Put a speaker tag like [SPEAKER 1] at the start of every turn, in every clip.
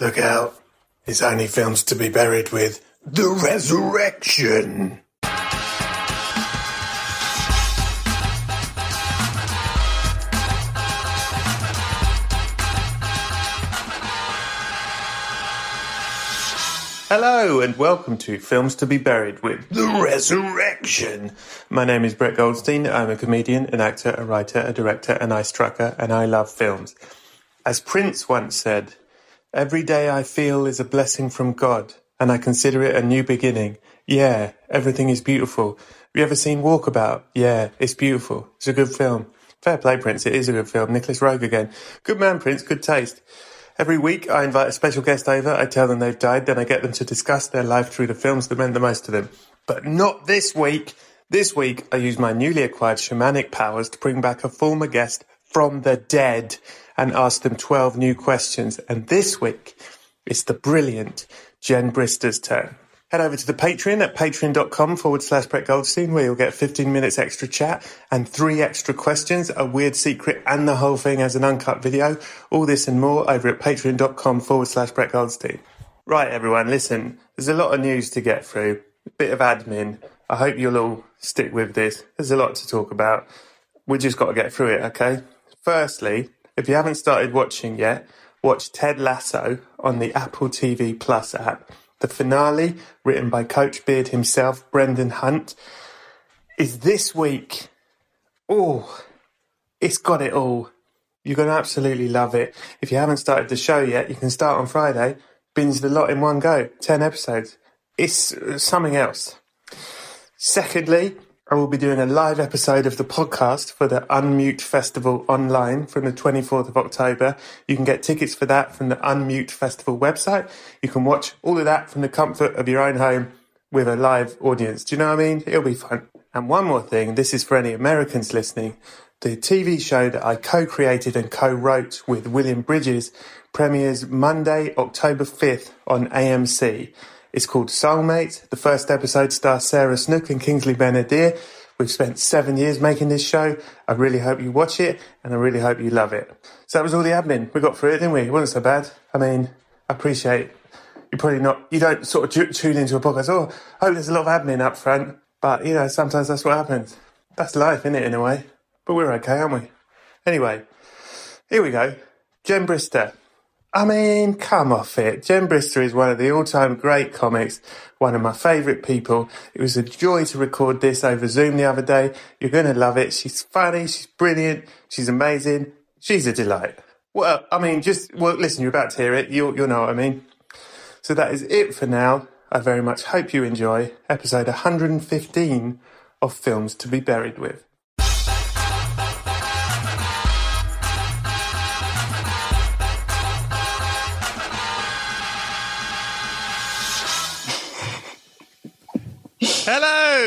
[SPEAKER 1] Look out. It's only films to be buried with The Resurrection.
[SPEAKER 2] Hello and welcome to Films to be Buried with
[SPEAKER 1] The Resurrection.
[SPEAKER 2] My name is Brett Goldstein. I'm a comedian, an actor, a writer, a director, an ice trucker, and I love films. As Prince once said, every day I feel is a blessing from God, and I consider it a new beginning. Yeah, everything is beautiful. Have you ever seen Walkabout? Yeah, it's beautiful. It's a good film. Fair play, Prince. It is a good film. Nicolas Roeg again. Good man, Prince. Good taste. Every week, I invite a special guest over. I tell them they've died, then I get them to discuss their life through the films that meant the most to them. But not this week. This week, I use my newly acquired shamanic powers to bring back a former guest from the dead and ask them 12 new questions. And this week, it's the brilliant Jen Brister's turn. Head over to the Patreon at patreon.com forward slash Brett Goldstein, where you'll get 15 minutes extra chat and three extra questions, a weird secret, and the whole thing as an uncut video. All this and more over at patreon.com forward slash Brett Goldstein. Right, everyone, listen, there's a lot of news to get through, a bit of admin. I hope you'll all stick with this. There's a lot to talk about. We just got to get through it, okay? Firstly, if you haven't started watching yet, watch Ted Lasso on the Apple TV Plus app. The finale, written by Coach Beard himself, Brendan Hunt, is this week. Oh, it's got it all. You're going to absolutely love it. If you haven't started the show yet, you can start on Friday, binge the lot in one go, 10 episodes. It's uh, something else. Secondly, I will be doing a live episode of the podcast for the Unmute Festival online from the 24th of October. You can get tickets for that from the Unmute Festival website. You can watch all of that from the comfort of your own home with a live audience. Do you know what I mean? It'll be fun. And one more thing, this is for any Americans listening. The TV show that I co-created and co-wrote with William Bridges premieres Monday, October 5th on AMC. It's called Soulmate. The first episode stars Sarah Snook and Kingsley Ben-Adir. We've spent seven years making this show. I really hope you watch it and I really hope you love it. So that was all the admin. We got through it, didn't we? It wasn't so bad. I mean, I appreciate you're probably not, you don't sort of tune into a podcast. Oh, I hope there's a lot of admin up front. But, you know, sometimes that's what happens. That's life, isn't it, in a way? But we're okay, aren't we? Anyway, here we go. Jen Brister. I mean, come off it. Jen Brister is one of the all-time great comics, one of my favourite people. It was a joy to record this over Zoom the other day. You're going to love it. She's funny. She's brilliant. She's amazing. She's a delight. Well, I mean, just, well, listen, you're about to hear it. You'll, you'll know what I mean. So that is it for now. I very much hope you enjoy episode 115 of Films to be Buried with.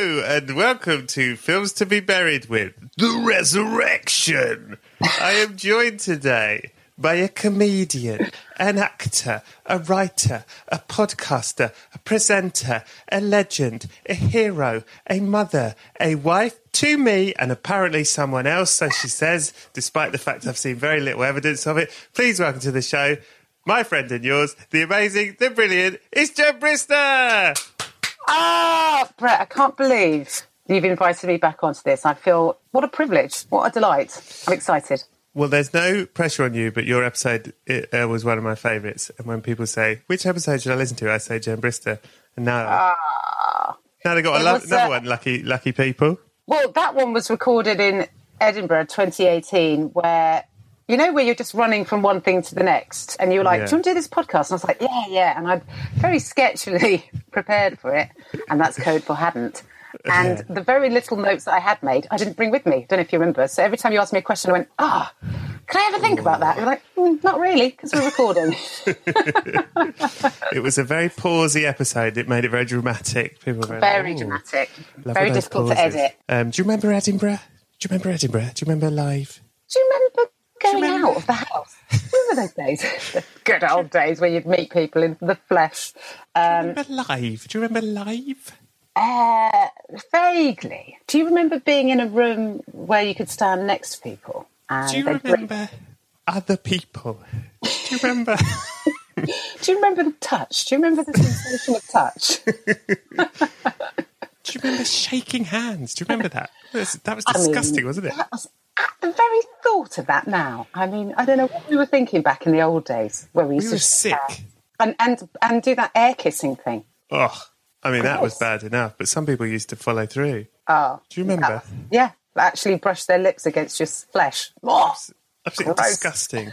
[SPEAKER 2] And welcome to Films to be Buried with The Resurrection. I am joined today by a comedian, an actor, a writer, a podcaster, a presenter, a legend, a hero, a mother, a wife to me, and apparently someone else, so she says, despite the fact I've seen very little evidence of it. Please welcome to the show, my friend and yours, the amazing, the brilliant, it's Jen Brister!
[SPEAKER 3] Ah, Brett, I can't believe you've invited me back onto this. I feel what a privilege, what a delight. I'm excited.
[SPEAKER 2] Well, there's no pressure on you, but your episode it, uh, was one of my favourites. And when people say, which episode should I listen to? I say Jen Brister. And now, now they got a lo- another
[SPEAKER 3] uh,
[SPEAKER 2] one, Lucky Lucky People.
[SPEAKER 3] Well, that one was recorded in Edinburgh 2018, where you know where you're just running from one thing to the next, and you're like,
[SPEAKER 2] Yeah.
[SPEAKER 3] "Do you want to do this podcast?" And I was like, "Yeah, yeah," and i'm very sketchily prepared for it, and that's code for hadn't. And the very little notes that I had made, I didn't bring with me. Don't know if you remember. So every time you asked me a question, I went, "Ah, can I ever think about that?" You're like, mm, "Not really, because we're recording."
[SPEAKER 2] It was a very pausy episode. It made it very dramatic. People were
[SPEAKER 3] very
[SPEAKER 2] "Ooh,
[SPEAKER 3] dramatic, very difficult to edit.
[SPEAKER 2] Um, do you remember Edinburgh? Do you remember Edinburgh? Do you remember live?
[SPEAKER 3] Do you remember going
[SPEAKER 2] remember-
[SPEAKER 3] out of the house? Remember those days? the good old days where you'd meet people in the flesh. Um,
[SPEAKER 2] remember live? Do you remember live?
[SPEAKER 3] uh, vaguely. Do you remember being in a room where you could stand next to people? And
[SPEAKER 2] Do you
[SPEAKER 3] bring-
[SPEAKER 2] remember other people? Do you remember?
[SPEAKER 3] do you remember the touch? Do you remember the sensation of touch?
[SPEAKER 2] Do you remember shaking hands? Do you remember that? That was, was
[SPEAKER 3] I mean,
[SPEAKER 2] disgusting, wasn't it?
[SPEAKER 3] That was at the very thought of that now. I mean, I don't know what we were thinking back in the old days where we used
[SPEAKER 2] We
[SPEAKER 3] to
[SPEAKER 2] sick.
[SPEAKER 3] and and and do that air kissing thing.
[SPEAKER 2] Oh, I mean, that was bad enough, but some people used to follow through.
[SPEAKER 3] Oh,
[SPEAKER 2] Do you remember?
[SPEAKER 3] yeah, actually brush their lips against your flesh. Oh,
[SPEAKER 2] Absolutely
[SPEAKER 3] Gross.
[SPEAKER 2] disgusting.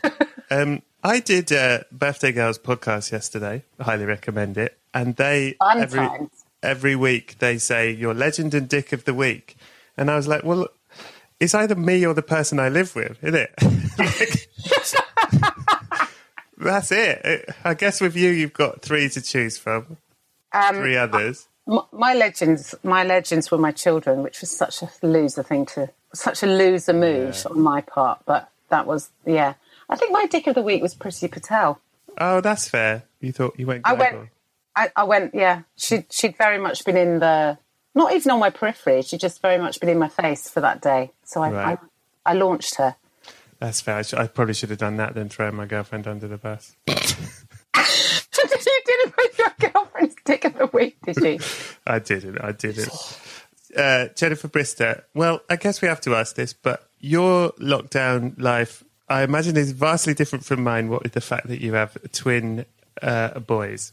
[SPEAKER 2] um, I did uh, Birthday Girls podcast yesterday. Highly recommend it. And they
[SPEAKER 3] Fun
[SPEAKER 2] every
[SPEAKER 3] times.
[SPEAKER 2] every week they say your legend and dick of the week, and I was like, well, it's either me or the person I live with, isn't it? Like, that's it. I guess with you, you've got three to choose from.
[SPEAKER 3] Um,
[SPEAKER 2] three others.
[SPEAKER 3] M- my legends, my legends were my children, which was such a loser thing to, such a loser move on my part. But that was, yeah. I think my dick of the week was Priti Patel.
[SPEAKER 2] Oh, that's fair. You thought you went.
[SPEAKER 3] I went, I, I went, yeah. She, she'd very much been in the, not even on my periphery. She'd just very much been in my face for that day. So I,
[SPEAKER 2] Right.
[SPEAKER 3] I, I launched her.
[SPEAKER 2] That's fair. I, sh- I probably should have done that than throw my girlfriend under the bus.
[SPEAKER 3] you did it with your girlfriend's dick of the week, did you?
[SPEAKER 2] I didn't. I didn't. Uh, Jennifer Brister. Well, I guess we have to ask this, but your lockdown life, I imagine, is vastly different from mine. What with the fact that you have twin uh, boys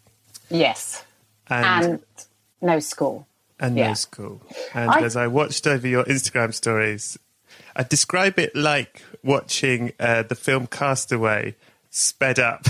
[SPEAKER 3] yes.
[SPEAKER 2] and, And
[SPEAKER 3] no school.
[SPEAKER 2] No
[SPEAKER 3] yeah.
[SPEAKER 2] school. And
[SPEAKER 3] I-
[SPEAKER 2] as I watched over your Instagram stories, I describe it like watching uh, the film Castaway sped up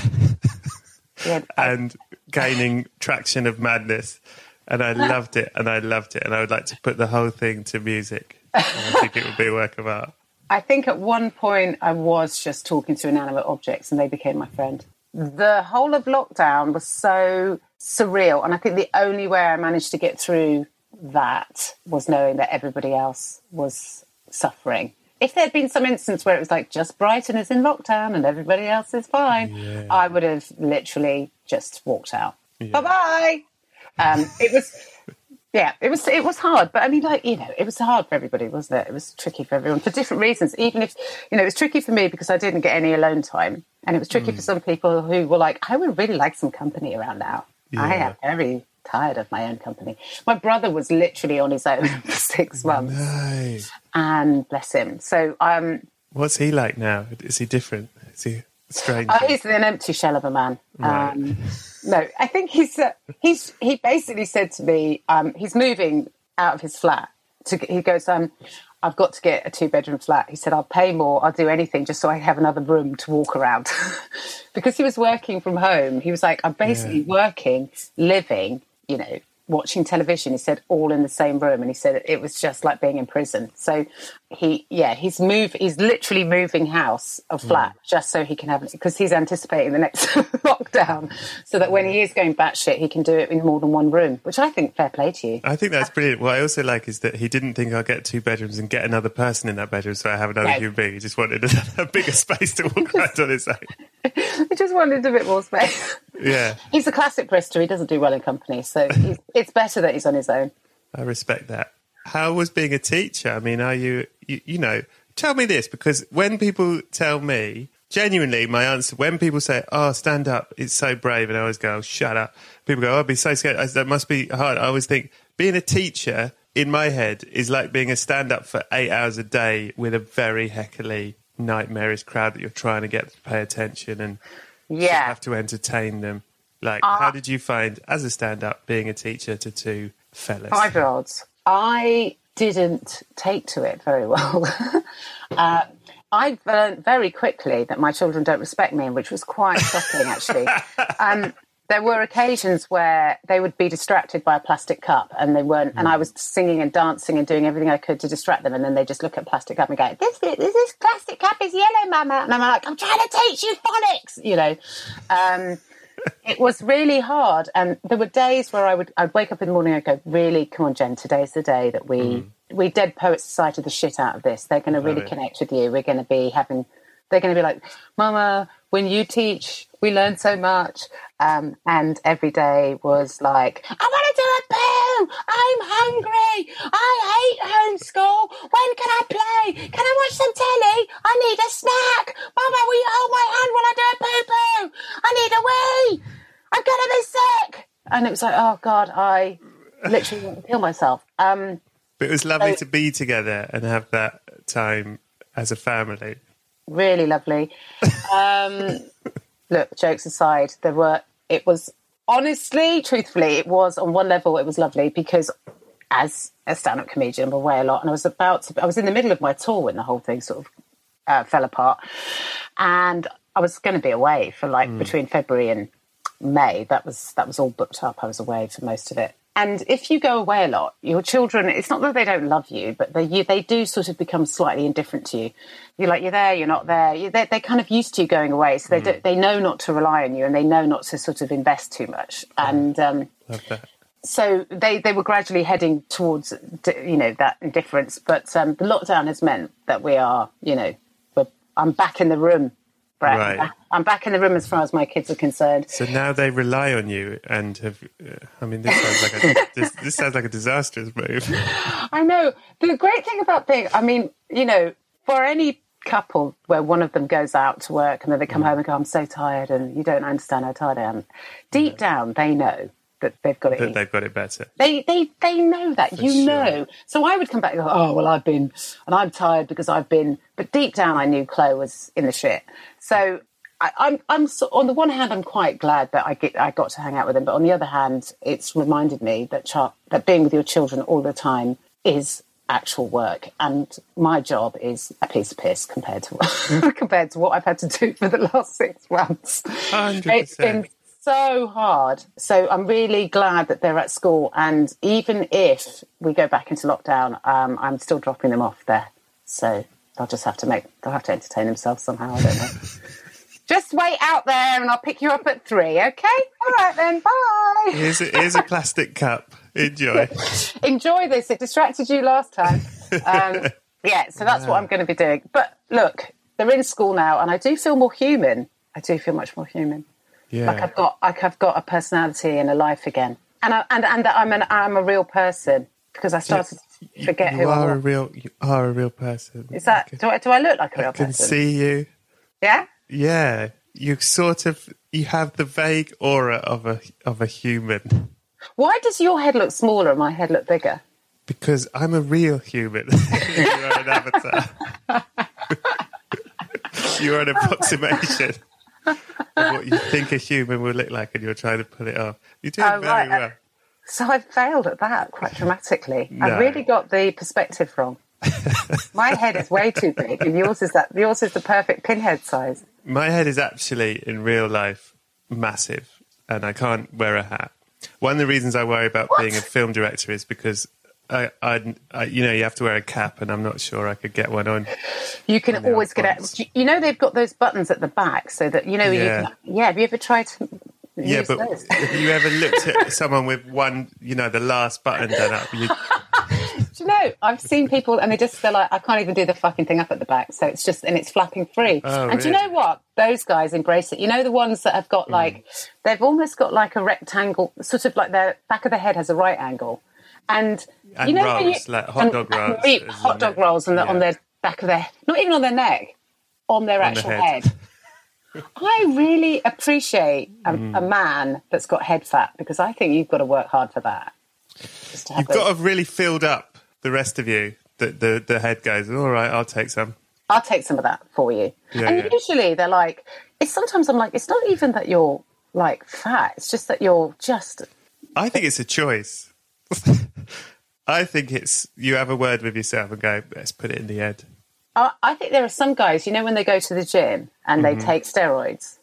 [SPEAKER 3] Yeah, I-
[SPEAKER 2] and gaining traction of madness. And I loved it, and I loved it, and I would like to put the whole thing to music. I think it would be a work of art.
[SPEAKER 3] I think at one point I was just talking to inanimate objects and they became my friend. The whole of lockdown was so surreal. And I think the only way I managed to get through that was knowing that everybody else was suffering. If there had been some instance where it was like just Brighton is in lockdown and everybody else is fine, I would have literally just walked out. Bye bye. Um, it was yeah, it was it was hard, but I mean, like you know, it was hard for everybody, wasn't it? It was tricky for everyone for different reasons. Even if you know, it was tricky for me because I didn't get any alone time, and it was tricky for some people who were like, I would really like some company around now. I
[SPEAKER 2] Yeah.
[SPEAKER 3] am very tired of my own company. My brother was literally on his own for six months,
[SPEAKER 2] No.
[SPEAKER 3] and bless him. So um,
[SPEAKER 2] What's he like now? Is he different? Is he strange?
[SPEAKER 3] Oh, he's an empty shell of a man.
[SPEAKER 2] Right.
[SPEAKER 3] Um, no, I think he's uh, he's he basically said to me, um, he's moving out of his flat. To he goes, um, I've got to get a two bedroom flat. He said, I'll pay more, I'll do anything just so I have another room to walk around. because he was working from home, he was like, I'm basically working, living, you know, watching television. He said all in the same room, and he said it was just like being in prison. So he, yeah, he's move, he's literally moving house or hmm. flat just so he can have because he's anticipating the next lockdown, so that when hmm. he is going batshit, he can do it in more than one room. Which I think fair play to you.
[SPEAKER 2] I think that's brilliant. What I also like is that he didn't think I'll get two bedrooms and get another person in that bedroom, so I have another
[SPEAKER 3] No.
[SPEAKER 2] human being. He just wanted a, a bigger space to walk around on his own.
[SPEAKER 3] He just wanted a bit more space.
[SPEAKER 2] Yeah,
[SPEAKER 3] he's a classic Brister. He doesn't do well in company, so he's, it's better that he's on his own.
[SPEAKER 2] I respect that. How was being a teacher? I mean, are you, you, you know, tell me this because when people tell me, genuinely, my answer, when people say, oh, stand up, it's so brave, and I always go, oh, shut up. People go, oh, I'd be so scared. I, that must be hard. I always think being a teacher in my head is like being a stand up for eight hours a day with a very heckly nightmarish crowd that you're trying to get to pay attention and
[SPEAKER 3] Yeah.
[SPEAKER 2] have to entertain them. Like,
[SPEAKER 3] Uh,
[SPEAKER 2] how did you find, as a stand up, being a teacher to two fellas?
[SPEAKER 3] five year olds. I didn't take to it very well. uh, I learned very quickly that my children don't respect me, which was quite shocking, actually. Um, there were occasions where they would be distracted by a plastic cup and they weren't, and I was singing and dancing and doing everything I could to distract them, and then they just look at plastic cup and go, "This, this, this plastic cup is yellow, Mama," and I'm like, "I'm trying to teach you phonics," you know. Um, it was really hard and there were days where i would i'd wake up in the morning and go really? Come on jen today's the day that we we dead poets society the shit out of this. They're going to really connect with you. We're going to be having they're going to be like mama when you teach we learn so much. Um, and every day was like i want to do a poo i'm hungry. I hate homeschool when can i play? Can i watch some telly? I need a snack. Mama will you hold my hand while i do a poo poo i need a wee. I'm gonna be sick. And it was like oh god i literally want to kill myself. Um,
[SPEAKER 2] But it was lovely
[SPEAKER 3] So-
[SPEAKER 2] to be together and have that time as a family.
[SPEAKER 3] really lovely. Um, look, jokes aside, there were. It was honestly, truthfully, it was on one level, it was lovely because as a stand-up comedian, I'm away a lot, and I was about to. I was in the middle of my tour when the whole thing sort of uh, fell apart, and I was going to be away for like between February and May. That was that was all booked up. I was away for most of it. And if you go away a lot, your children, it's not that they don't love you, but they, you, they do sort of become slightly indifferent to you. You're like, you're there, you're not there. You, they're, they're kind of used to you going away. So they, do, they know not to rely on you and they know not to sort of invest too much. And um, so they, they were gradually heading towards, you know, that indifference. But um, the lockdown has meant that we are, you know, we're, I'm back in the room. Brett.
[SPEAKER 2] Right.
[SPEAKER 3] I'm back- I'm back in the room as far as my kids are concerned.
[SPEAKER 2] So now they rely on you and have. Uh, I mean, this sounds like a this, this sounds like a disastrous move.
[SPEAKER 3] I know. The great thing about being, I mean, you know, for any couple where one of them goes out to work and then they come home and go, I'm so tired and you don't understand how tired I am. Deep down, they know that they've got it.
[SPEAKER 2] That
[SPEAKER 3] in.
[SPEAKER 2] they've got it better.
[SPEAKER 3] They, they, they know that. you
[SPEAKER 2] sure.
[SPEAKER 3] know. So I would come back and go, oh, well, I've been, and I'm tired because I've been, but deep down, I knew Chloe was in the shit. So I, I'm, I'm, so, on the one hand, I'm quite glad that I get, I got to hang out with him. But on the other hand, it's reminded me that, char- that being with your children all the time is actual work. And my job is a piece of piss compared to what, compared to what I've had to do for the last six months.
[SPEAKER 2] 100%.
[SPEAKER 3] It's been so hard. So I'm really glad that they're at school. And even if we go back into lockdown, um, I'm still dropping them off there. So they'll just have to make, they'll have to entertain themselves somehow. I don't know. just wait out there and I'll pick you up at three, okay? All right then, bye.
[SPEAKER 2] Here's a, here's a plastic cup. Enjoy.
[SPEAKER 3] Enjoy this. It distracted you last time. Um, yeah, so that's what I'm going to be doing. But look, they're in school now and I do feel more human. I do feel much more human.
[SPEAKER 2] Yeah.
[SPEAKER 3] like I've got like I've got a personality and a life again, and I, and and that I'm an I'm a real person because I started to forget
[SPEAKER 2] you
[SPEAKER 3] who I
[SPEAKER 2] are a real. You are a real person.
[SPEAKER 3] Is that do I do I look like a real person?
[SPEAKER 2] I can
[SPEAKER 3] person?
[SPEAKER 2] see you.
[SPEAKER 3] Yeah.
[SPEAKER 2] Yeah, you sort of you have the vague aura of a of a human
[SPEAKER 3] Why does your head look smaller and my head look bigger?
[SPEAKER 2] because I'm a real human. you are an avatar. you are an approximation what you think a human will look like, and you're trying to pull it off. You're doing
[SPEAKER 3] Oh,
[SPEAKER 2] very
[SPEAKER 3] right.
[SPEAKER 2] Uh, well.
[SPEAKER 3] So I failed at that quite dramatically. I really got the perspective wrong. my head is way too big, and yours is that yours is the perfect pinhead size.
[SPEAKER 2] My head is actually in real life massive, and I can't wear a hat. One of the reasons I worry about being a film director is because I, I, I, you know, you have to wear a cap, and I'm not sure I could get one on.
[SPEAKER 3] You can
[SPEAKER 2] the
[SPEAKER 3] always get out. You know they've got those buttons at the back so that you know
[SPEAKER 2] Yeah.
[SPEAKER 3] you can. Yeah. Have you ever tried to?
[SPEAKER 2] Yeah, but
[SPEAKER 3] those?
[SPEAKER 2] have you ever looked at someone with one, you know, the last button done up? You,
[SPEAKER 3] Do you know, I've seen people and they just they're like, I can't even do the fucking thing up at the back, so it's just and it's flapping free.
[SPEAKER 2] Oh,
[SPEAKER 3] and do you know what? Those guys embrace it. You know the ones that have got
[SPEAKER 2] Hmm.
[SPEAKER 3] like they've almost got like a rectangle, sort of like their back of the head has a right angle, and,
[SPEAKER 2] And
[SPEAKER 3] you know
[SPEAKER 2] rolls,
[SPEAKER 3] you,
[SPEAKER 2] like hot
[SPEAKER 3] and-
[SPEAKER 2] dog
[SPEAKER 3] and
[SPEAKER 2] rolls
[SPEAKER 3] meat-
[SPEAKER 2] is
[SPEAKER 3] hot
[SPEAKER 2] on
[SPEAKER 3] dog
[SPEAKER 2] it.
[SPEAKER 3] rolls, on, the, on their back of their, not even on their neck, on their
[SPEAKER 2] On the
[SPEAKER 3] actual
[SPEAKER 2] head.
[SPEAKER 3] head. I really appreciate a,
[SPEAKER 2] Hmm.
[SPEAKER 3] a man that's got head fat because I think you've got to work hard for that.
[SPEAKER 2] You've got to have really filled up the rest of you. The, the, the head goes, all right, I'll take some.
[SPEAKER 3] I'll take some of that for you.
[SPEAKER 2] Yeah,
[SPEAKER 3] and
[SPEAKER 2] yeah.
[SPEAKER 3] usually they're like, it's sometimes I'm like, it's not even that you're like fat. It's just that you're just
[SPEAKER 2] I think it's a choice. I think it's you have a word with yourself and go, let's put it in the head.
[SPEAKER 3] I, I think there are some guys, you know, when they go to the gym and
[SPEAKER 2] Mm-hmm.
[SPEAKER 3] they take steroids.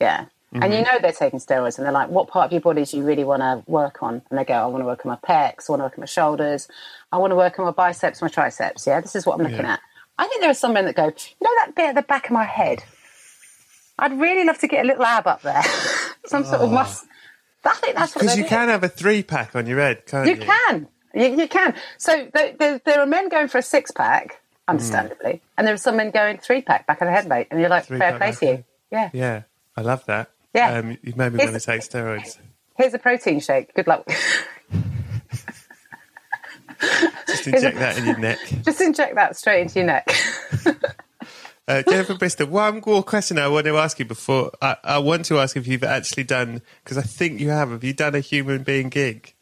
[SPEAKER 3] Yeah. And you know they're taking steroids and they're like, what part of your body do you really want to work on? And they go, I want to work on my pecs, I want to work on my shoulders, I want to work on my biceps, my triceps. Yeah, this is what I'm looking
[SPEAKER 2] Yeah.
[SPEAKER 3] at. I think there are some men that go, you know that bit at the back of my head? I'd really love to get a little ab up there. some sort of muscle. I think that's
[SPEAKER 2] Because you
[SPEAKER 3] doing.
[SPEAKER 2] can have a three pack on your head, can't you?
[SPEAKER 3] You can. You, you can. So there, there, there are men going for a six pack, understandably, and there are some men going three pack back of the head, mate. And you're like,
[SPEAKER 2] Three
[SPEAKER 3] fair play to you. Yeah.
[SPEAKER 2] Yeah, I love that.
[SPEAKER 3] Yeah.
[SPEAKER 2] Um, you've made me
[SPEAKER 3] It's-
[SPEAKER 2] want to take steroids.
[SPEAKER 3] Here's a protein shake. Good luck.
[SPEAKER 2] Just inject that in your neck.
[SPEAKER 3] Just inject that straight into your neck.
[SPEAKER 2] Uh, Jennifer Brister, one more question I want to ask you before. I, I want to ask if you've actually done, because I think you have, have you done a human being gig?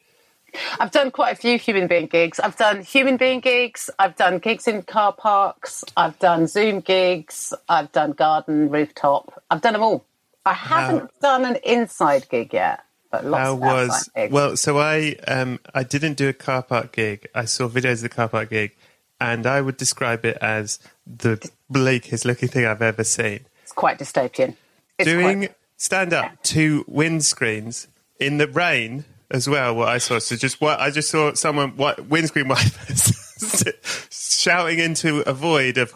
[SPEAKER 3] I've done quite a few human being gigs. I've done human being gigs. I've done gigs in car parks. I've done Zoom gigs. I've done garden, rooftop. I've done them all. I haven't done an inside gig yet, but lots
[SPEAKER 2] How
[SPEAKER 3] of
[SPEAKER 2] was
[SPEAKER 3] gigs.
[SPEAKER 2] well? So I um I didn't do a car park gig. I saw videos of the car park gig, and I would describe it as the bleakest looking thing I've ever seen.
[SPEAKER 3] it's quite dystopian. It's
[SPEAKER 2] Doing
[SPEAKER 3] quite-
[SPEAKER 2] stand up to windscreens in the rain as well. What I saw, so just what I just saw someone what windscreen wipers shouting into a void of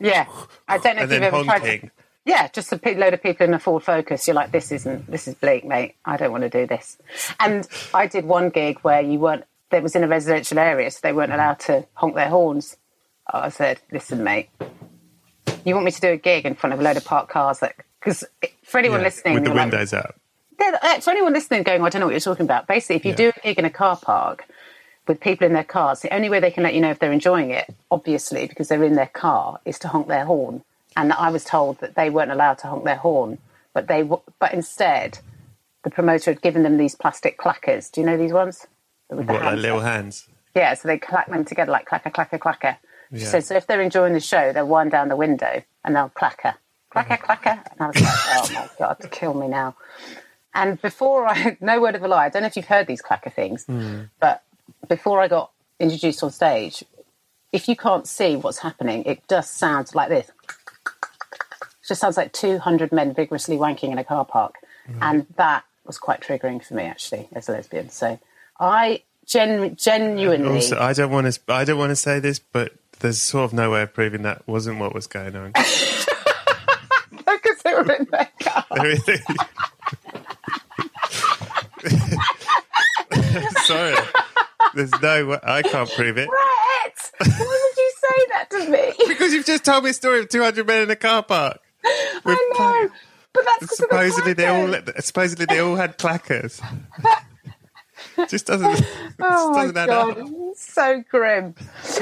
[SPEAKER 3] Yeah, I don't know if you've ever tried. To, yeah, just a load of people in a Ford Focus. You're like, this isn't. This is bleak, mate. I don't want to do this. And I did one gig where you weren't. That was in a residential area, so they weren't allowed to honk their horns. I said, listen, mate. You want me to do a gig in front of a load of parked cars? That because for anyone
[SPEAKER 2] Yeah,
[SPEAKER 3] listening,
[SPEAKER 2] with the
[SPEAKER 3] you're like-
[SPEAKER 2] windows up.
[SPEAKER 3] yeah, uh, for anyone listening going, I don't know what you're talking about. Basically, if you
[SPEAKER 2] Yeah.
[SPEAKER 3] do a gig in a car park with people in their cars, the only way they can let you know if they're enjoying it, obviously, because they're in their car, is to honk their horn. And I was told that they weren't allowed to honk their horn, but they, but instead, the promoter had given them these plastic clackers. Do you know these ones? With the
[SPEAKER 2] What like little hands?
[SPEAKER 3] Yeah, so they clack them together like clacker, clacker, clacker. She
[SPEAKER 2] Yeah.
[SPEAKER 3] said, so if they're enjoying the show, they'll wind down the window and they'll clacker, clacker, mm-hmm. clacker. And I was like, oh my God, to kill me now. And before I, no word of a lie, I don't know if you've heard these clacker things, hmm. but before I got introduced on stage, if you can't see what's happening, it does sound like this. It just sounds like 200 men vigorously wanking in a car park. Mm-hmm. And that was quite triggering for me, actually, as a lesbian. So I gen- genuinely.
[SPEAKER 2] Also, I don't want to. I don't want to say this, but there's sort of no way of proving that wasn't what was going on.
[SPEAKER 3] because they were in their car.
[SPEAKER 2] Sorry, there's no. way- I can't prove it
[SPEAKER 3] Brett, why would you say that to me?
[SPEAKER 2] because you've just told me a story of 200 men in a car park. with
[SPEAKER 3] I know, but that's
[SPEAKER 2] Supposedly
[SPEAKER 3] of the
[SPEAKER 2] they all. Supposedly they all had clackers. just doesn't. Oh just
[SPEAKER 3] Oh my
[SPEAKER 2] doesn't add
[SPEAKER 3] god,
[SPEAKER 2] up.
[SPEAKER 3] so grim.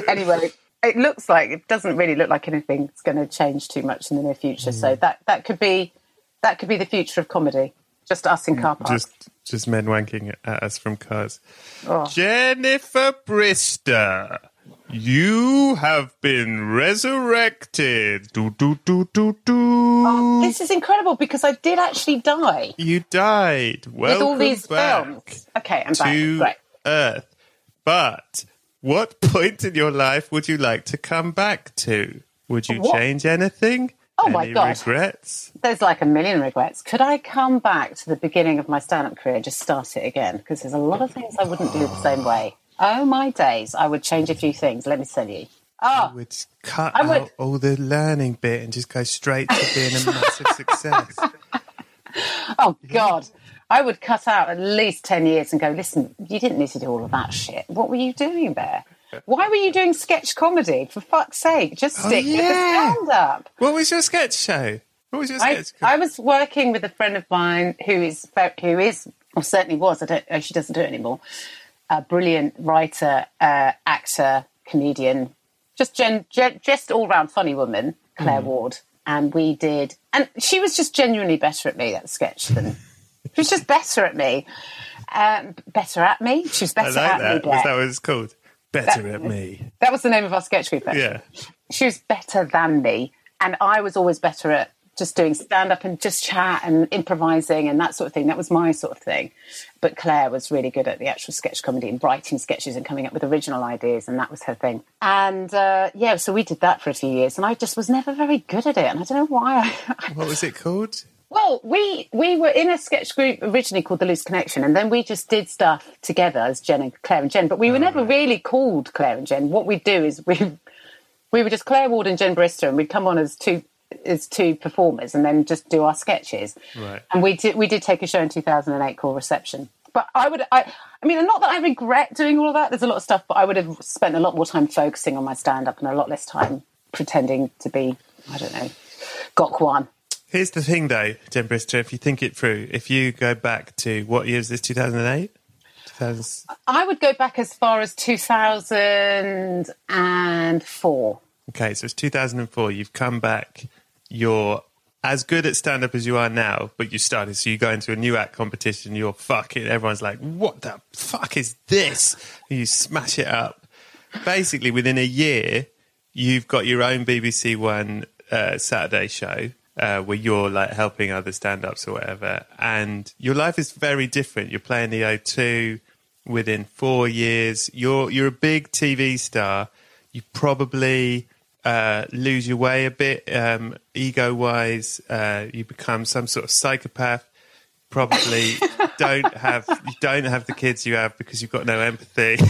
[SPEAKER 3] Anyway, it looks like it doesn't really look like anything's going to change too much in the near future.
[SPEAKER 2] Mm.
[SPEAKER 3] So that that could be that could be the future of comedy. Just us in car parks.
[SPEAKER 2] Just, just men wanking at us from cars.
[SPEAKER 3] Oh.
[SPEAKER 2] Jennifer Brister, you have been resurrected. Do do do do do.
[SPEAKER 3] This is incredible because I did actually die
[SPEAKER 2] You died.
[SPEAKER 3] with all these
[SPEAKER 2] back
[SPEAKER 3] films. Okay, I'm back.
[SPEAKER 2] to
[SPEAKER 3] Great.
[SPEAKER 2] Earth. But what point in your life would you like to come back to? Would you
[SPEAKER 3] What?
[SPEAKER 2] change anything?
[SPEAKER 3] Oh my
[SPEAKER 2] Any
[SPEAKER 3] God.
[SPEAKER 2] regrets?
[SPEAKER 3] There's like a million regrets. Could I come back to the beginning of my stand-up career, just start it again? Because there's a lot of things I wouldn't do the same way. Oh my days, I would change a few things. Let me tell you. Oh,
[SPEAKER 2] Would cut
[SPEAKER 3] I would-
[SPEAKER 2] out all the learning bit and just go straight to being a massive success.
[SPEAKER 3] oh God. I would cut out at least 10 years and go, listen, you didn't need to do all of that shit. What were you doing there? Why were you doing sketch comedy? For fuck's sake, just stick with the
[SPEAKER 2] Oh, yeah.
[SPEAKER 3] stand up.
[SPEAKER 2] What was your sketch show? What was your sketch?
[SPEAKER 3] I was working with a friend of mine who is, who is or certainly was. I don't. oh, She doesn't do it anymore. A brilliant writer, uh, actor, comedian, just gen, gen, just all round funny woman, Claire
[SPEAKER 2] Hmm.
[SPEAKER 3] Ward. And we did, and she was just genuinely better at me at sketch than she was just better at me. Um, better at me. She was
[SPEAKER 2] I
[SPEAKER 3] better
[SPEAKER 2] like
[SPEAKER 3] at
[SPEAKER 2] that.
[SPEAKER 3] me.
[SPEAKER 2] Was that what it's called? better at me.
[SPEAKER 3] That was the name of our sketch group. Actually.
[SPEAKER 2] Yeah.
[SPEAKER 3] She was better than me, and I was always better at just doing stand up and just chat and improvising and that sort of thing. That was my sort of thing. But Claire was really good at the actual sketch comedy and writing sketches and coming up with original ideas, and that was her thing. And uh, yeah, so we did that for a few years, and I just was never very good at it, and I don't know why.
[SPEAKER 2] What was it called?
[SPEAKER 3] Well, we we were in a sketch group originally called the Loose Connection, and then we just did stuff together as Jen and Claire and Jen. But we were oh, never really called Claire and Jen. What we'd do is we we were just Claire Ward and Jen Brister, and we'd come on as two as two performers, and then just do our sketches.
[SPEAKER 2] Right.
[SPEAKER 3] And we did we did take a show in two thousand and eight called Reception. But I would I I mean not that I regret doing all of that. There's a lot of stuff, but I would have spent a lot more time focusing on my stand up and a lot less time pretending to be I don't know Gok Wan.
[SPEAKER 2] Here's the thing, though, Jen Brister. If you think it through, if you go back to what year is this? 2008. 2000...
[SPEAKER 3] I would go back as far as 2004.
[SPEAKER 2] Okay, so it's 2004. You've come back. You're as good at stand up as you are now, but you started. So you go into a new act competition. You're fucking. Everyone's like, "What the fuck is this?" And you smash it up. Basically, within a year, you've got your own BBC One uh, Saturday show uh, where you're like helping other stand-ups or whatever, and your life is very different. You're playing the O2 within four years. You're you're a big TV star. You probably uh, lose your way a bit, um, ego-wise. Uh, you become some sort of psychopath. Probably don't have you don't have the kids you have because you've got no empathy.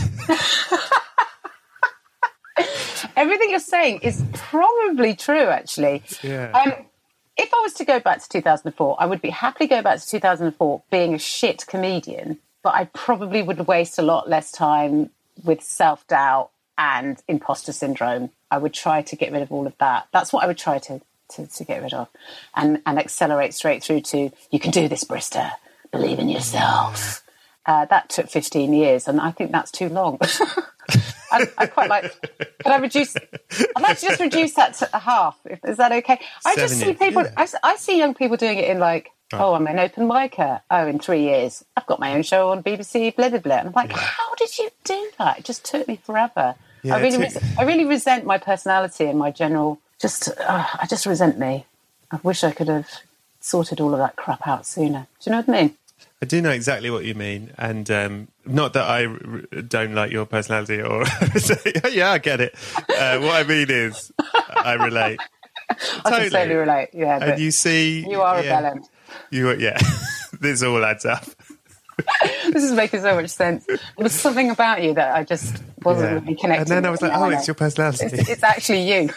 [SPEAKER 3] Everything you're saying is probably true, actually.
[SPEAKER 2] Yeah.
[SPEAKER 3] Um, if I was to go back to 2004, I would be happily go back to 2004 being a shit comedian, but I probably would waste a lot less time with self doubt and imposter syndrome. I would try to get rid of all of that. That's what I would try to, to, to get rid of and, and accelerate straight through to you can do this, Brister. Believe in yourself. Uh, that took 15 years, and I think that's too long. I, I quite like. Could I reduce? I'd like to just reduce that to half. Is that okay? I just see
[SPEAKER 2] years,
[SPEAKER 3] people.
[SPEAKER 2] yeah.
[SPEAKER 3] I, I see young people doing it in like, oh, I'm an open micer. Oh, in three years, I've got my own show on BBC. Blah blah blah. And I'm like, how did you do that? It just took me forever.
[SPEAKER 2] Yeah,
[SPEAKER 3] I really, res- I really resent my personality and my general. Just, uh, I just resent me. I wish I could have sorted all of that crap out sooner. Do you know what I mean?
[SPEAKER 2] I do know exactly what you mean, and um, not that I r- don't like your personality, or yeah, I get it. Uh, what I mean is, I relate.
[SPEAKER 3] I can totally relate. Yeah,
[SPEAKER 2] And you see,
[SPEAKER 3] you are a
[SPEAKER 2] yeah,
[SPEAKER 3] bellend.
[SPEAKER 2] You, are- yeah, this all adds up.
[SPEAKER 3] this is making so much sense. There was something about you that I just wasn't
[SPEAKER 2] Yeah.
[SPEAKER 3] really connected.
[SPEAKER 2] And then I was like, oh, it's your personality.
[SPEAKER 3] It's, it's actually you.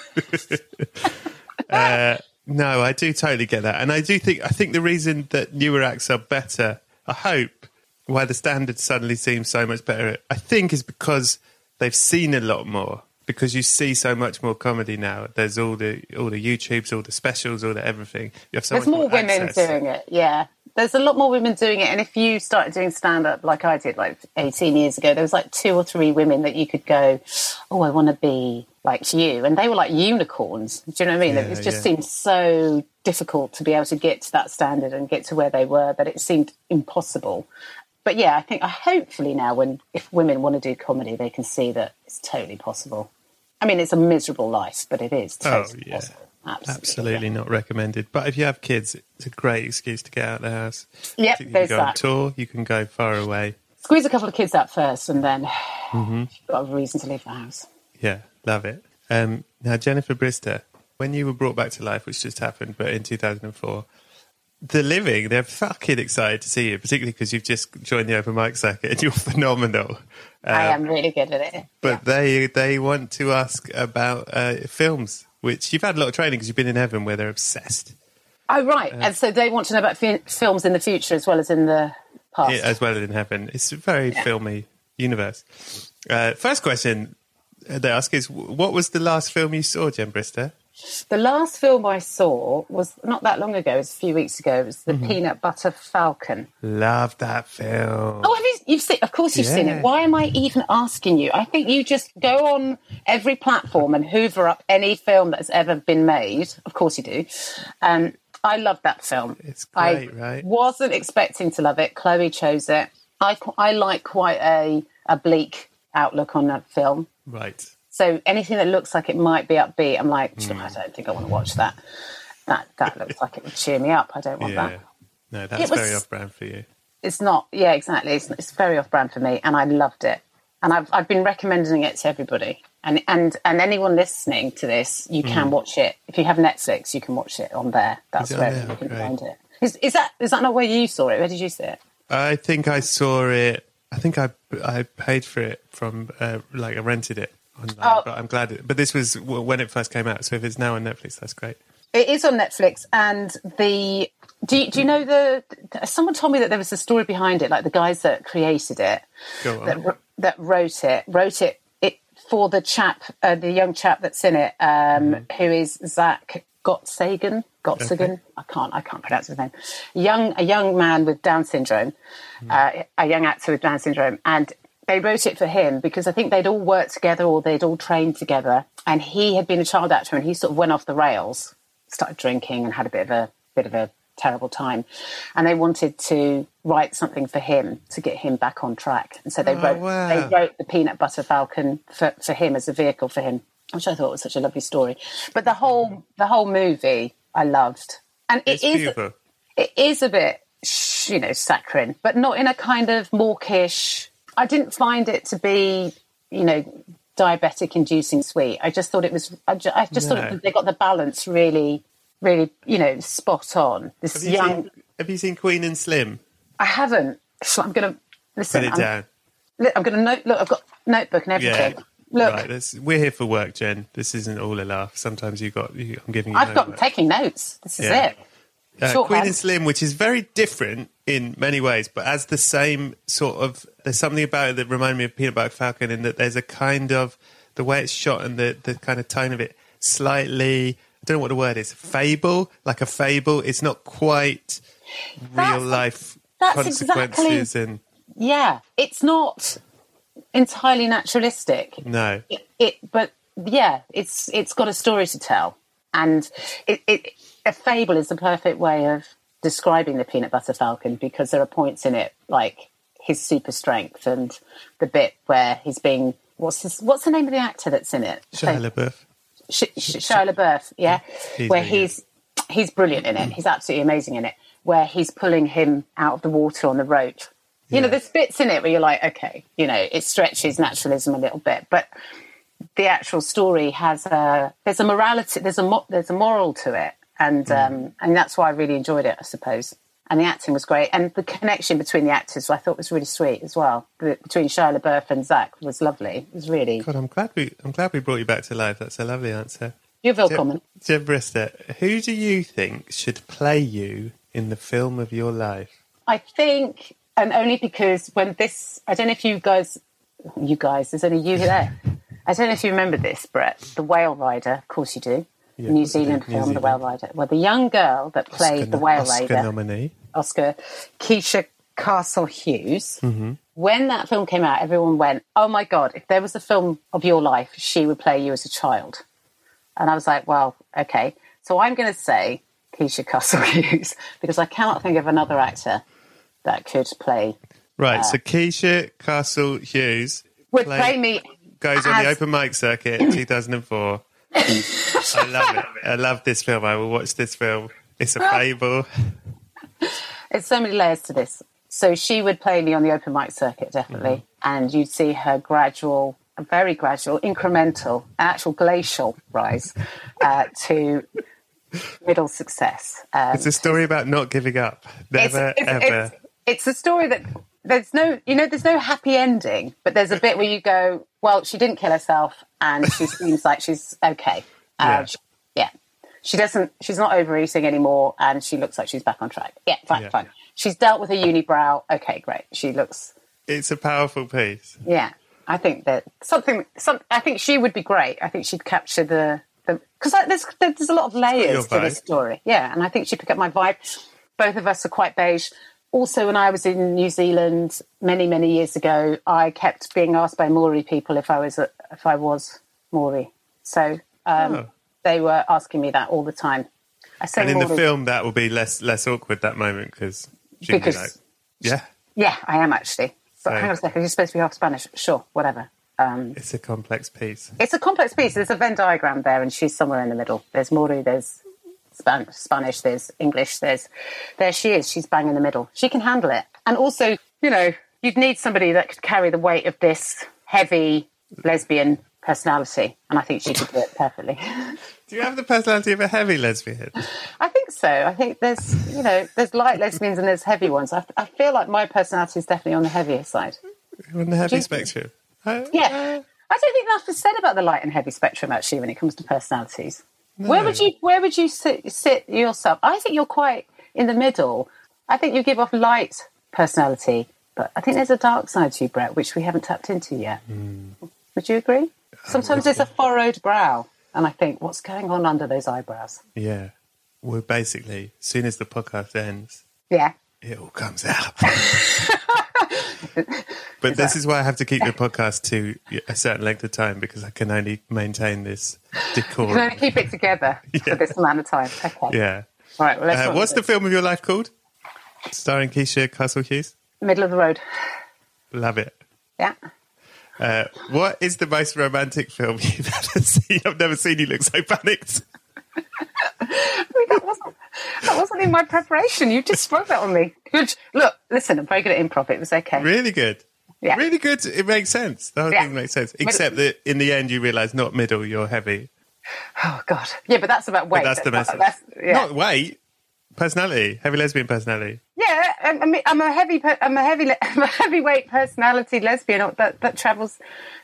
[SPEAKER 2] Uh, no, I do totally get that, and I do think I think the reason that newer acts are better, I hope, why the standard suddenly seems so much better, I think is because they've seen a lot more. Because you see so much more comedy now. There's all the all the YouTubes, all the specials, all the everything. You have so
[SPEAKER 3] There's
[SPEAKER 2] much
[SPEAKER 3] more women doing it. Yeah, there's a lot more women doing it. And if you started doing stand up like I did, like 18 years ago, there was like two or three women that you could go, oh, I want to be like you, and they were like unicorns. Do you know what I mean?
[SPEAKER 2] Yeah,
[SPEAKER 3] it just
[SPEAKER 2] yeah.
[SPEAKER 3] seemed so difficult to be able to get to that standard and get to where they were that it seemed impossible. But yeah, I think hopefully now, when if women want to do comedy, they can see that it's totally possible. I mean, it's a miserable life, but it is totally
[SPEAKER 2] Oh, yeah.
[SPEAKER 3] possible. Absolutely.
[SPEAKER 2] Absolutely not recommended. But if you have kids, it's a great excuse to get out of the house.
[SPEAKER 3] Yep,
[SPEAKER 2] you can go on
[SPEAKER 3] that.
[SPEAKER 2] tour. You can go far away.
[SPEAKER 3] Squeeze a couple of kids out first, and then
[SPEAKER 2] Mm-hmm.
[SPEAKER 3] you've got a reason to leave the house.
[SPEAKER 2] Yeah, love it. Um, now, Jennifer Brister, when you were brought back to life, which just happened, but in 2004, the living, they're fucking excited to see you, particularly because you've just joined the open mic circuit and you're phenomenal.
[SPEAKER 3] I
[SPEAKER 2] Um,
[SPEAKER 3] am really good at it.
[SPEAKER 2] But they they want to ask about uh, films, which you've had a lot of training because you've been in heaven where they're obsessed,
[SPEAKER 3] Oh, right. and so they want to know about fi- films in the future as well as in the past.
[SPEAKER 2] Yeah, as well as in heaven. It's a very filmy universe. Uh, first question they ask is, what was the last film you saw, Jen Brister?
[SPEAKER 3] The last film I saw was not that long ago. It was a few weeks ago. It was The
[SPEAKER 2] Mm-hmm.
[SPEAKER 3] Peanut Butter Falcon.
[SPEAKER 2] Love that film.
[SPEAKER 3] Oh, have you? You've seen? Of course, you've seen it. Why am I even asking you? I think you just go on every platform and hoover up any film that's ever been made. Of course, you do. Um, I love that film.
[SPEAKER 2] It's
[SPEAKER 3] I
[SPEAKER 2] great, right?
[SPEAKER 3] Wasn't expecting to love it. Chloe chose it. I I like quite a a bleak outlook on that film.
[SPEAKER 2] Right.
[SPEAKER 3] So anything that looks like it might be upbeat, I'm like,
[SPEAKER 2] Hmm.
[SPEAKER 3] I don't think I want to watch that. That that looks like it would cheer me up. I don't want
[SPEAKER 2] Yeah.
[SPEAKER 3] that.
[SPEAKER 2] No, that's
[SPEAKER 3] was-
[SPEAKER 2] very off brand for you.
[SPEAKER 3] It's not. Yeah, exactly. It's, it's very off brand for me, and I loved it. And I've I've been recommending it to everybody. And and and anyone listening to this, you can watch it if you have Netflix. You can watch it on there. That's
[SPEAKER 2] Hmm.
[SPEAKER 3] Where
[SPEAKER 2] there?
[SPEAKER 3] you can find it. Is, is that is that not where you saw it? Where did you see it?
[SPEAKER 2] I think I saw it. I think I I paid for it from uh, like I rented it online.
[SPEAKER 3] Oh.
[SPEAKER 2] But I'm glad. It, but this was when it first came out. So if it's now on Netflix, that's great.
[SPEAKER 3] It is on Netflix, and the do you, do you know the? Someone told me that there was a story behind it, like the guys that created it,
[SPEAKER 2] Go on.
[SPEAKER 3] that that wrote it, wrote it it for the chap, uh, the young chap that's in it, um, who is Zach Gottsagen. Gottsagen. I can't. I can't pronounce his name. Young, a young man with Down syndrome, uh, a young actor with Down syndrome, and they wrote it for him because I think they'd all worked together or they'd all trained together, and he had been a child actor and he sort of went off the rails, started drinking and had a bit of a bit of a terrible time, and they wanted to write something for him to get him back on track, and so they
[SPEAKER 2] Oh,
[SPEAKER 3] wrote
[SPEAKER 2] wow.
[SPEAKER 3] they wrote the Peanut Butter Falcon for, for him as a vehicle for him, which I thought was such a lovely story. But the whole mm-hmm. the whole movie I loved, and it
[SPEAKER 2] It's
[SPEAKER 3] is
[SPEAKER 2] beautiful.
[SPEAKER 3] it is a bit you know saccharine, but not in a kind of mawkish. I didn't find it to be you know diabetic inducing sweet. I just thought it was. I just, I just
[SPEAKER 2] No.
[SPEAKER 3] thought they got the balance really, really you know spot on. This
[SPEAKER 2] Have you,
[SPEAKER 3] young.
[SPEAKER 2] seen, have you seen Queen and Slim?
[SPEAKER 3] I haven't. So I'm gonna listen.
[SPEAKER 2] Put it
[SPEAKER 3] I'm,
[SPEAKER 2] down.
[SPEAKER 3] I'm gonna note. Look, I've got notebook and
[SPEAKER 2] Yeah.
[SPEAKER 3] Look,
[SPEAKER 2] Right. That's, we're here for work, Jen. This isn't all a laugh. Sometimes you got. You, I'm giving you.
[SPEAKER 3] I've got taking notes. This is
[SPEAKER 2] Yeah.
[SPEAKER 3] it.
[SPEAKER 2] uh. Queen and Slim, which is very different in many ways, but has the same sort of. There's something about it that reminded me of Peanut Butter Falcon in that there's a kind of the way it's shot and the the kind of tone of it slightly. I don't know what the word is. Fable, like a fable. It's not quite real life
[SPEAKER 3] that's
[SPEAKER 2] consequences and
[SPEAKER 3] Yeah, it's not entirely naturalistic.
[SPEAKER 2] no.
[SPEAKER 3] It, it but yeah, it's it's got a story to tell, and it, it a fable is the perfect way of describing the peanut butter falcon because there are points in it like his super strength and the bit where he's being what's his, what's the name of the actor that's in it?
[SPEAKER 2] Shia LaBeouf.
[SPEAKER 3] Sh- Sh- Shia LaBeouf, yeah,
[SPEAKER 2] He's
[SPEAKER 3] where he's he's brilliant in it. He's absolutely amazing in it. Where he's pulling him out of the water on the rope. You know, there's bits in it where you're like, okay, you know, it stretches naturalism a little bit, but the actual story has a there's a morality, there's a mo- there's a moral to it, and
[SPEAKER 2] Mm.
[SPEAKER 3] um, and that's why I really enjoyed it, I suppose. And the acting was great, and the connection between the actors I thought was really sweet as well. Between Shia LaBeouf and Zach was lovely. It was really
[SPEAKER 2] God, I'm glad we I'm glad we brought you back to life. That's a lovely answer.
[SPEAKER 3] you're welcome.
[SPEAKER 2] Jen Brister, who do you think should play you in the film of your life?
[SPEAKER 3] I think, and only because when this, I don't know if you guys, you guys, there's only you there. I don't know if you remember this, Brett, the Whale Rider. Of course you do.
[SPEAKER 2] Yeah,
[SPEAKER 3] New
[SPEAKER 2] of course I do.
[SPEAKER 3] Zealand
[SPEAKER 2] New
[SPEAKER 3] film, The Whale Rider. Well, the young girl that played
[SPEAKER 2] Oscar,
[SPEAKER 3] the Whale
[SPEAKER 2] Oscar
[SPEAKER 3] Rider,
[SPEAKER 2] nominee.
[SPEAKER 3] Oscar Keisha Castle Hughes.
[SPEAKER 2] Mm-hmm.
[SPEAKER 3] When that film came out, everyone went, "Oh my god! If there was a film of your life, she would play you as a child." And I was like, "Well, okay." So I'm going to say Keisha Castle Hughes because I cannot think of another actor that could play
[SPEAKER 2] Right, so Keisha Castle Hughes
[SPEAKER 3] would
[SPEAKER 2] play-
[SPEAKER 3] play me
[SPEAKER 2] goes on the open mic circuit in 2004. I love it. I love this film. I will watch this film. It's a fable.
[SPEAKER 3] There's so many layers to this. So she would play me on the open mic circuit, definitely, and you'd see her gradual, very gradual, incremental, actual glacial rise uh, to middle success. Um,
[SPEAKER 2] It's a story about not giving up.
[SPEAKER 3] it's,
[SPEAKER 2] Never,
[SPEAKER 3] it's,
[SPEAKER 2] ever.
[SPEAKER 3] it's, it's a story that there's no, you know, there's no happy ending, but there's a bit where you go, well, she didn't kill herself, and she seems like she's okay. Uh,
[SPEAKER 2] Yeah.
[SPEAKER 3] she- yeah. She doesn't. She's not overeating anymore, and she looks like she's back on track. Yeah, fine,
[SPEAKER 2] Yeah.
[SPEAKER 3] fine. She's dealt with a unibrow. Okay, great. She looks.
[SPEAKER 2] it's a powerful piece.
[SPEAKER 3] Yeah, I think that something. Some. I think she would be great. I think she'd capture the the because there's there's a lot of layers to this story. Yeah, and I think she'd pick up my vibe. Both of us are quite beige. Also, when I was in New Zealand many many years ago, I kept being asked by Maori people if I was a, if I was Maori. So um,
[SPEAKER 2] Oh.
[SPEAKER 3] they were asking me that all the time. I say
[SPEAKER 2] And in the film, that will be less less awkward that moment because she can be
[SPEAKER 3] Because-
[SPEAKER 2] like, yeah,
[SPEAKER 3] Yeah, I am actually. But
[SPEAKER 2] So-
[SPEAKER 3] hang on a second, you're supposed to be half Spanish. Sure, whatever. Um,
[SPEAKER 4] It's a complex piece.
[SPEAKER 3] it's a complex piece. There's a Venn diagram there, and she's somewhere in the middle. There's Maori, there's Span- Spanish, there's English, there's there she is. She's bang in the middle. She can handle it, and also, you know, you'd need somebody that could carry the weight of this heavy lesbian personality, and I think she could do it perfectly.
[SPEAKER 4] Do you have the personality of a heavy lesbian?
[SPEAKER 3] I think so. I think there's, you know, there's light lesbians and there's heavy ones. I, I feel like my personality is definitely on the heavier side.
[SPEAKER 4] On the heavy spectrum. Uh,
[SPEAKER 3] Yeah. I don't think enough is said about the light and heavy spectrum actually when it comes to personalities. Where would you where would you sit, sit yourself? I think you're quite in the middle. I think you give off light personality, but I think there's a dark side to you, Brett, which we haven't tapped into yet. Hmm. Would you agree? Uh, Sometimes there's a furrowed brow, and I think, what's going on under those eyebrows?
[SPEAKER 4] Yeah. Well, basically, as soon as the podcast ends,
[SPEAKER 3] Yeah.
[SPEAKER 4] it all comes out. but this is why I have to keep the podcast to a certain length of time because I can only maintain this
[SPEAKER 3] Can only
[SPEAKER 4] decorum.
[SPEAKER 3] keep it together yeah. for this amount of time. Okay.
[SPEAKER 4] Yeah.
[SPEAKER 3] All right. Well, let's
[SPEAKER 4] Uh, what's the film of your life called? Starring Keisha Castle Hughes.
[SPEAKER 3] middle of the road?
[SPEAKER 4] Love it.
[SPEAKER 3] Yeah.
[SPEAKER 4] Uh, what is the most romantic film you've ever seen? I've never seen you look so panicked.
[SPEAKER 3] I mean, that wasn't that wasn't in my preparation. You just sprung that on me. Good. Look, listen, I'm very good at improv. It was okay.
[SPEAKER 4] Really good.
[SPEAKER 3] Yeah.
[SPEAKER 4] Really good. It makes sense. The whole
[SPEAKER 3] Yeah.
[SPEAKER 4] thing makes sense. Except that in the end, you realise not middle, you're heavy.
[SPEAKER 3] Oh God. Yeah, but that's about weight.
[SPEAKER 4] But that's the message.
[SPEAKER 3] that's- yeah.
[SPEAKER 4] Not weight, personality, heavy lesbian personality.
[SPEAKER 3] yeah. I mean, I'm a heavy. I'm a heavy. I'm a heavyweight personality lesbian that that travels.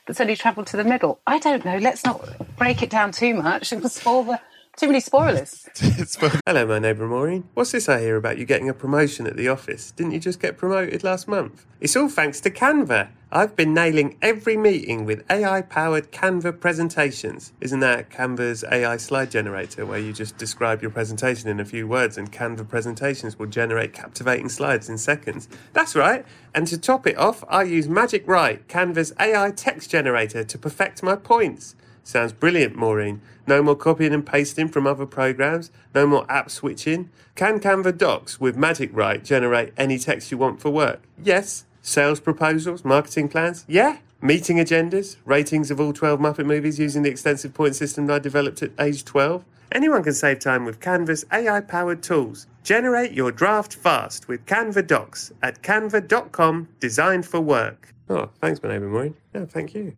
[SPEAKER 3] That's only travelled to the middle. I don't know. Let's not break it down too much. It was spoil the too many spoilers.
[SPEAKER 2] Hello, my neighbour Maureen. What's this I hear about you getting a promotion at the office? Didn't you just get promoted last month? It's all thanks to Canva. I've been nailing every meeting with AI powered Canva presentations. Isn't that Canva's AI slide generator where you just describe your presentation in a few words and Canva presentations will generate captivating slides in seconds? That's right. And to top it off, I use Magic Write, Canva's AI text generator, to perfect my points. Sounds brilliant, Maureen. No more copying and pasting from other programs. No more app switching. Can Canva Docs with Magic Write generate any text you want for work? Yes. Sales proposals, marketing plans? Yeah. Meeting agendas, ratings of all 12 Muppet movies using the extensive point system I developed at age 12? Anyone can save time with Canva's AI powered tools. Generate your draft fast with Canva Docs at canva.com, designed for work. Oh, thanks, my neighbour Maureen. Yeah, thank you.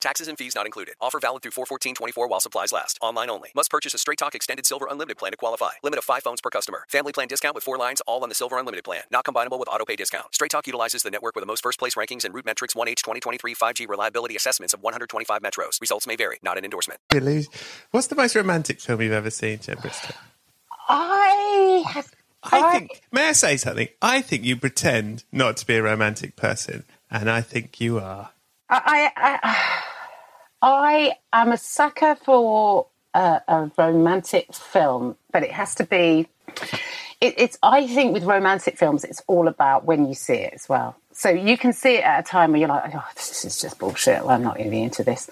[SPEAKER 5] Taxes and fees not included. Offer valid through 41424 while supplies last. Online only. Must purchase a Straight Talk Extended Silver Unlimited plan to qualify. Limit of five phones per customer. Family plan discount with four lines all on the Silver Unlimited plan. Not combinable with autopay discount. Straight Talk utilizes the network with the most first place rankings and root metrics 1H 2023 5G reliability assessments of 125 metros. Results may vary. Not an endorsement.
[SPEAKER 4] Really? What's the most romantic film you've ever seen, Jen Brister?
[SPEAKER 3] I have.
[SPEAKER 4] I think, may I say something? I think you pretend not to be a romantic person, and I think you are.
[SPEAKER 3] I, I, I am a sucker for a, a romantic film, but it has to be. It, it's. I think with romantic films, it's all about when you see it as well. So you can see it at a time where you're like, "Oh, this is just bullshit. Well, I'm not really into this."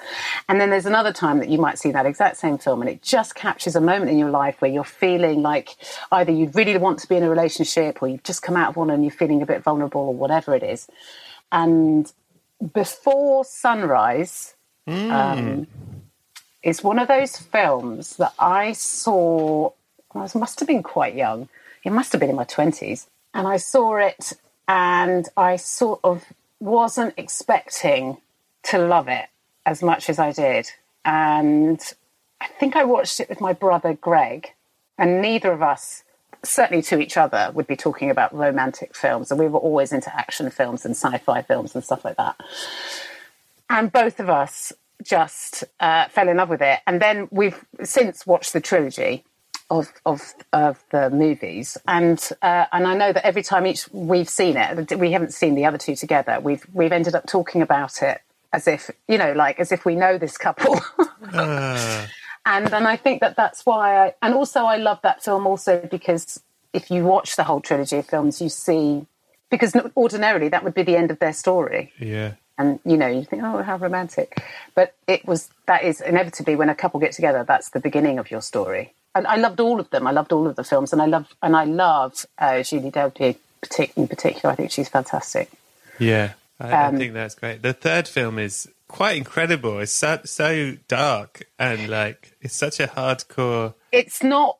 [SPEAKER 3] And then there's another time that you might see that exact same film, and it just captures a moment in your life where you're feeling like either you really want to be in a relationship, or you've just come out of one and you're feeling a bit vulnerable, or whatever it is. And before sunrise um, is one of those films that I saw. I must have been quite young. It must have been in my twenties, and I saw it, and I sort of wasn't expecting to love it as much as I did. And I think I watched it with my brother Greg, and neither of us, certainly to each other, would be talking about romantic films. And we were always into action films and sci fi films and stuff like that. And both of us just uh, fell in love with it. And then we've since watched the trilogy. of of of the movies, and uh, and I know that every time each we've seen it, we haven't seen the other two together. We've we've ended up talking about it as if you know, like as if we know this couple.
[SPEAKER 4] Ah,
[SPEAKER 3] and and I think that that's why I and also I love that film also because if you watch the whole trilogy of films, you see because ordinarily that would be the end of their story
[SPEAKER 4] yeah.
[SPEAKER 3] And you know you think oh how romantic but it was that is inevitably when a couple get together that's the beginning of your story and i loved all of them i loved all of the films and i love and i love uh, julie delpy in particular i think she's fantastic
[SPEAKER 4] Yeah, I, I
[SPEAKER 3] Um,
[SPEAKER 4] think that's great. The third film is quite incredible. It's so, so dark and like it's such a hardcore.
[SPEAKER 3] it's not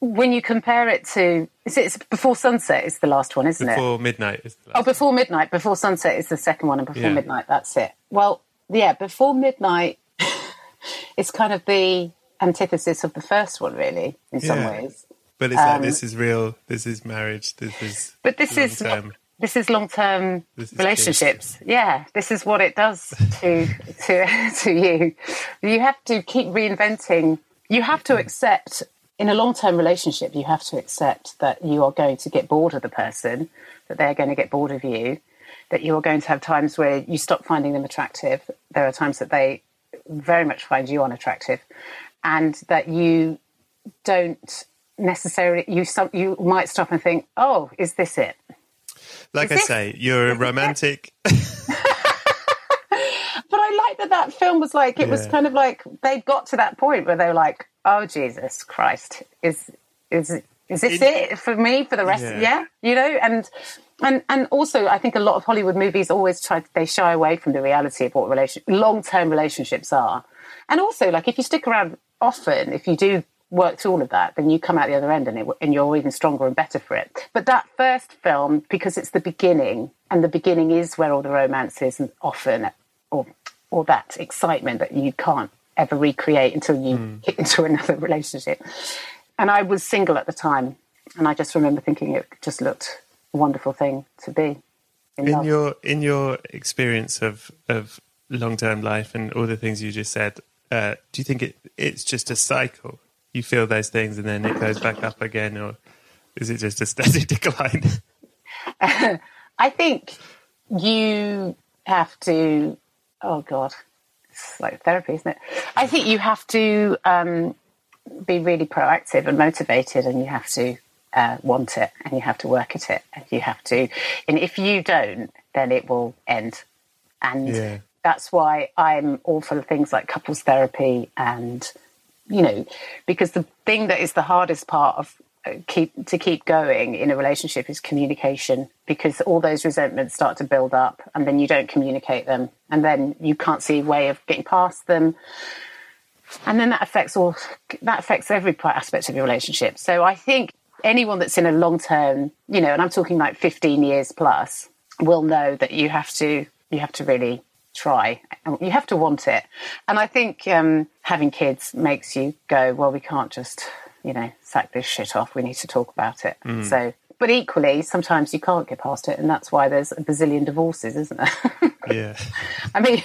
[SPEAKER 3] when you compare it to it's before sunset is the last one isn't it
[SPEAKER 4] Before midnight is the
[SPEAKER 3] Oh, before midnight. Before sunset is the second one, and before
[SPEAKER 4] Yeah.
[SPEAKER 3] midnight, that's it. Well, yeah, before midnight it's kind of the antithesis of the first one, really, in some
[SPEAKER 4] Yeah.
[SPEAKER 3] ways.
[SPEAKER 4] But it's like
[SPEAKER 3] Um,
[SPEAKER 4] this is real. This is marriage. This is.
[SPEAKER 3] But this is
[SPEAKER 4] long-term.
[SPEAKER 3] this is long term
[SPEAKER 4] This is
[SPEAKER 3] relationships. Yeah, this is what it does to to to you. You have to keep reinventing. You have to accept in a long term relationship. You have to accept that you are going to get bored of the person, that they're going to get bored of you, that you are going to have times where you stop finding them attractive. There are times that they very much find you unattractive, and that you don't necessarily you some you might stop and think, oh, is this it?
[SPEAKER 4] Like
[SPEAKER 3] Is
[SPEAKER 4] I say, you're a romantic.
[SPEAKER 3] but I like that that film was like it was kind of like they got to that point where they were like, "Oh Jesus Christ, is is is this
[SPEAKER 4] It-
[SPEAKER 3] it, for me for the rest?"
[SPEAKER 4] Yeah.
[SPEAKER 3] Yeah. you know, and and and also I think a lot of Hollywood movies always try they shy away from the reality of what relation long term relationships are, and also like if you stick around often, if you do work through all of that, then you come out the other end and, it, and you're even stronger and better for it. But that first film, because it's the beginning, and the beginning is where all the romance is, and often, or or that excitement that you can't ever recreate until you get into another relationship. And I was single at the time, and I just remember thinking it just looked a wonderful thing to be in,
[SPEAKER 4] in your in your experience of of long term life and all the things you just said, uh, do you think it it's just a cycle? You feel those things and then it goes back up again, or is it just a steady decline?
[SPEAKER 3] I think you have to. Oh God, it's like therapy, isn't it? I think you have to um, be really proactive and motivated, and you have to uh, want it, and you have to work at it, and you have to. And if you don't, then it will end. And
[SPEAKER 4] Yeah.
[SPEAKER 3] that's why I'm all for things like couples therapy and you know because the thing that is the hardest part of keep to keep going in a relationship is communication because all those resentments start to build up and then you don't communicate them and then you can't see a way of getting past them. And then that affects all that affects every aspect of your relationship. So i think anyone that's in a long term you know and i'm talking like 15 years plus will know that you have to you have to really try you have to want it. And i think um, having kids makes you go well we can't just you know sack this shit off we need to talk about it so but equally sometimes you can't get past it and that's why there's a bazillion divorces isn't there
[SPEAKER 4] yeah,
[SPEAKER 3] I mean,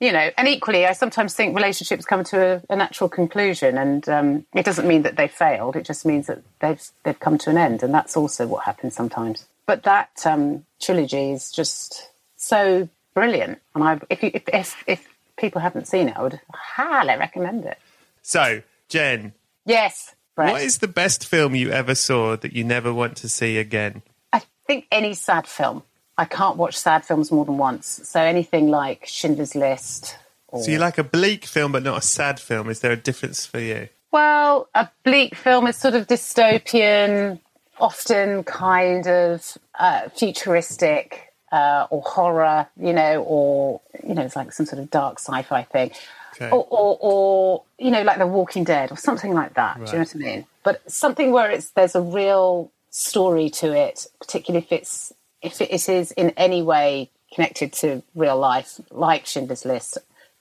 [SPEAKER 3] you know, and equally, I sometimes think relationships come to a, a natural conclusion, and um, it doesn't mean that they failed. It just means that they've they've come to an end, and that's also what happens sometimes. But that um, trilogy is just so brilliant, and I if you if, if if people haven't seen it, I would highly recommend it.
[SPEAKER 4] So, Jen,
[SPEAKER 3] Yes, Brett.
[SPEAKER 4] what is the best film you ever saw that you never want to see again?
[SPEAKER 3] I think any sad film. I can't watch sad films more than once. So anything like Schindler's List. Or...
[SPEAKER 4] So you like a bleak film but not a sad film? Is there a difference for you?
[SPEAKER 3] Well, a bleak film is sort of dystopian, often kind of uh, futuristic uh, or horror, you know, or you know, it's like some sort of dark sci-fi thing,
[SPEAKER 4] Okay.
[SPEAKER 3] or, or, or you know, like The Walking Dead or something like that. Do you know what I mean? But something where it's there's a real story to it, particularly if it's if it is in any way connected to real life, like Schindler's List.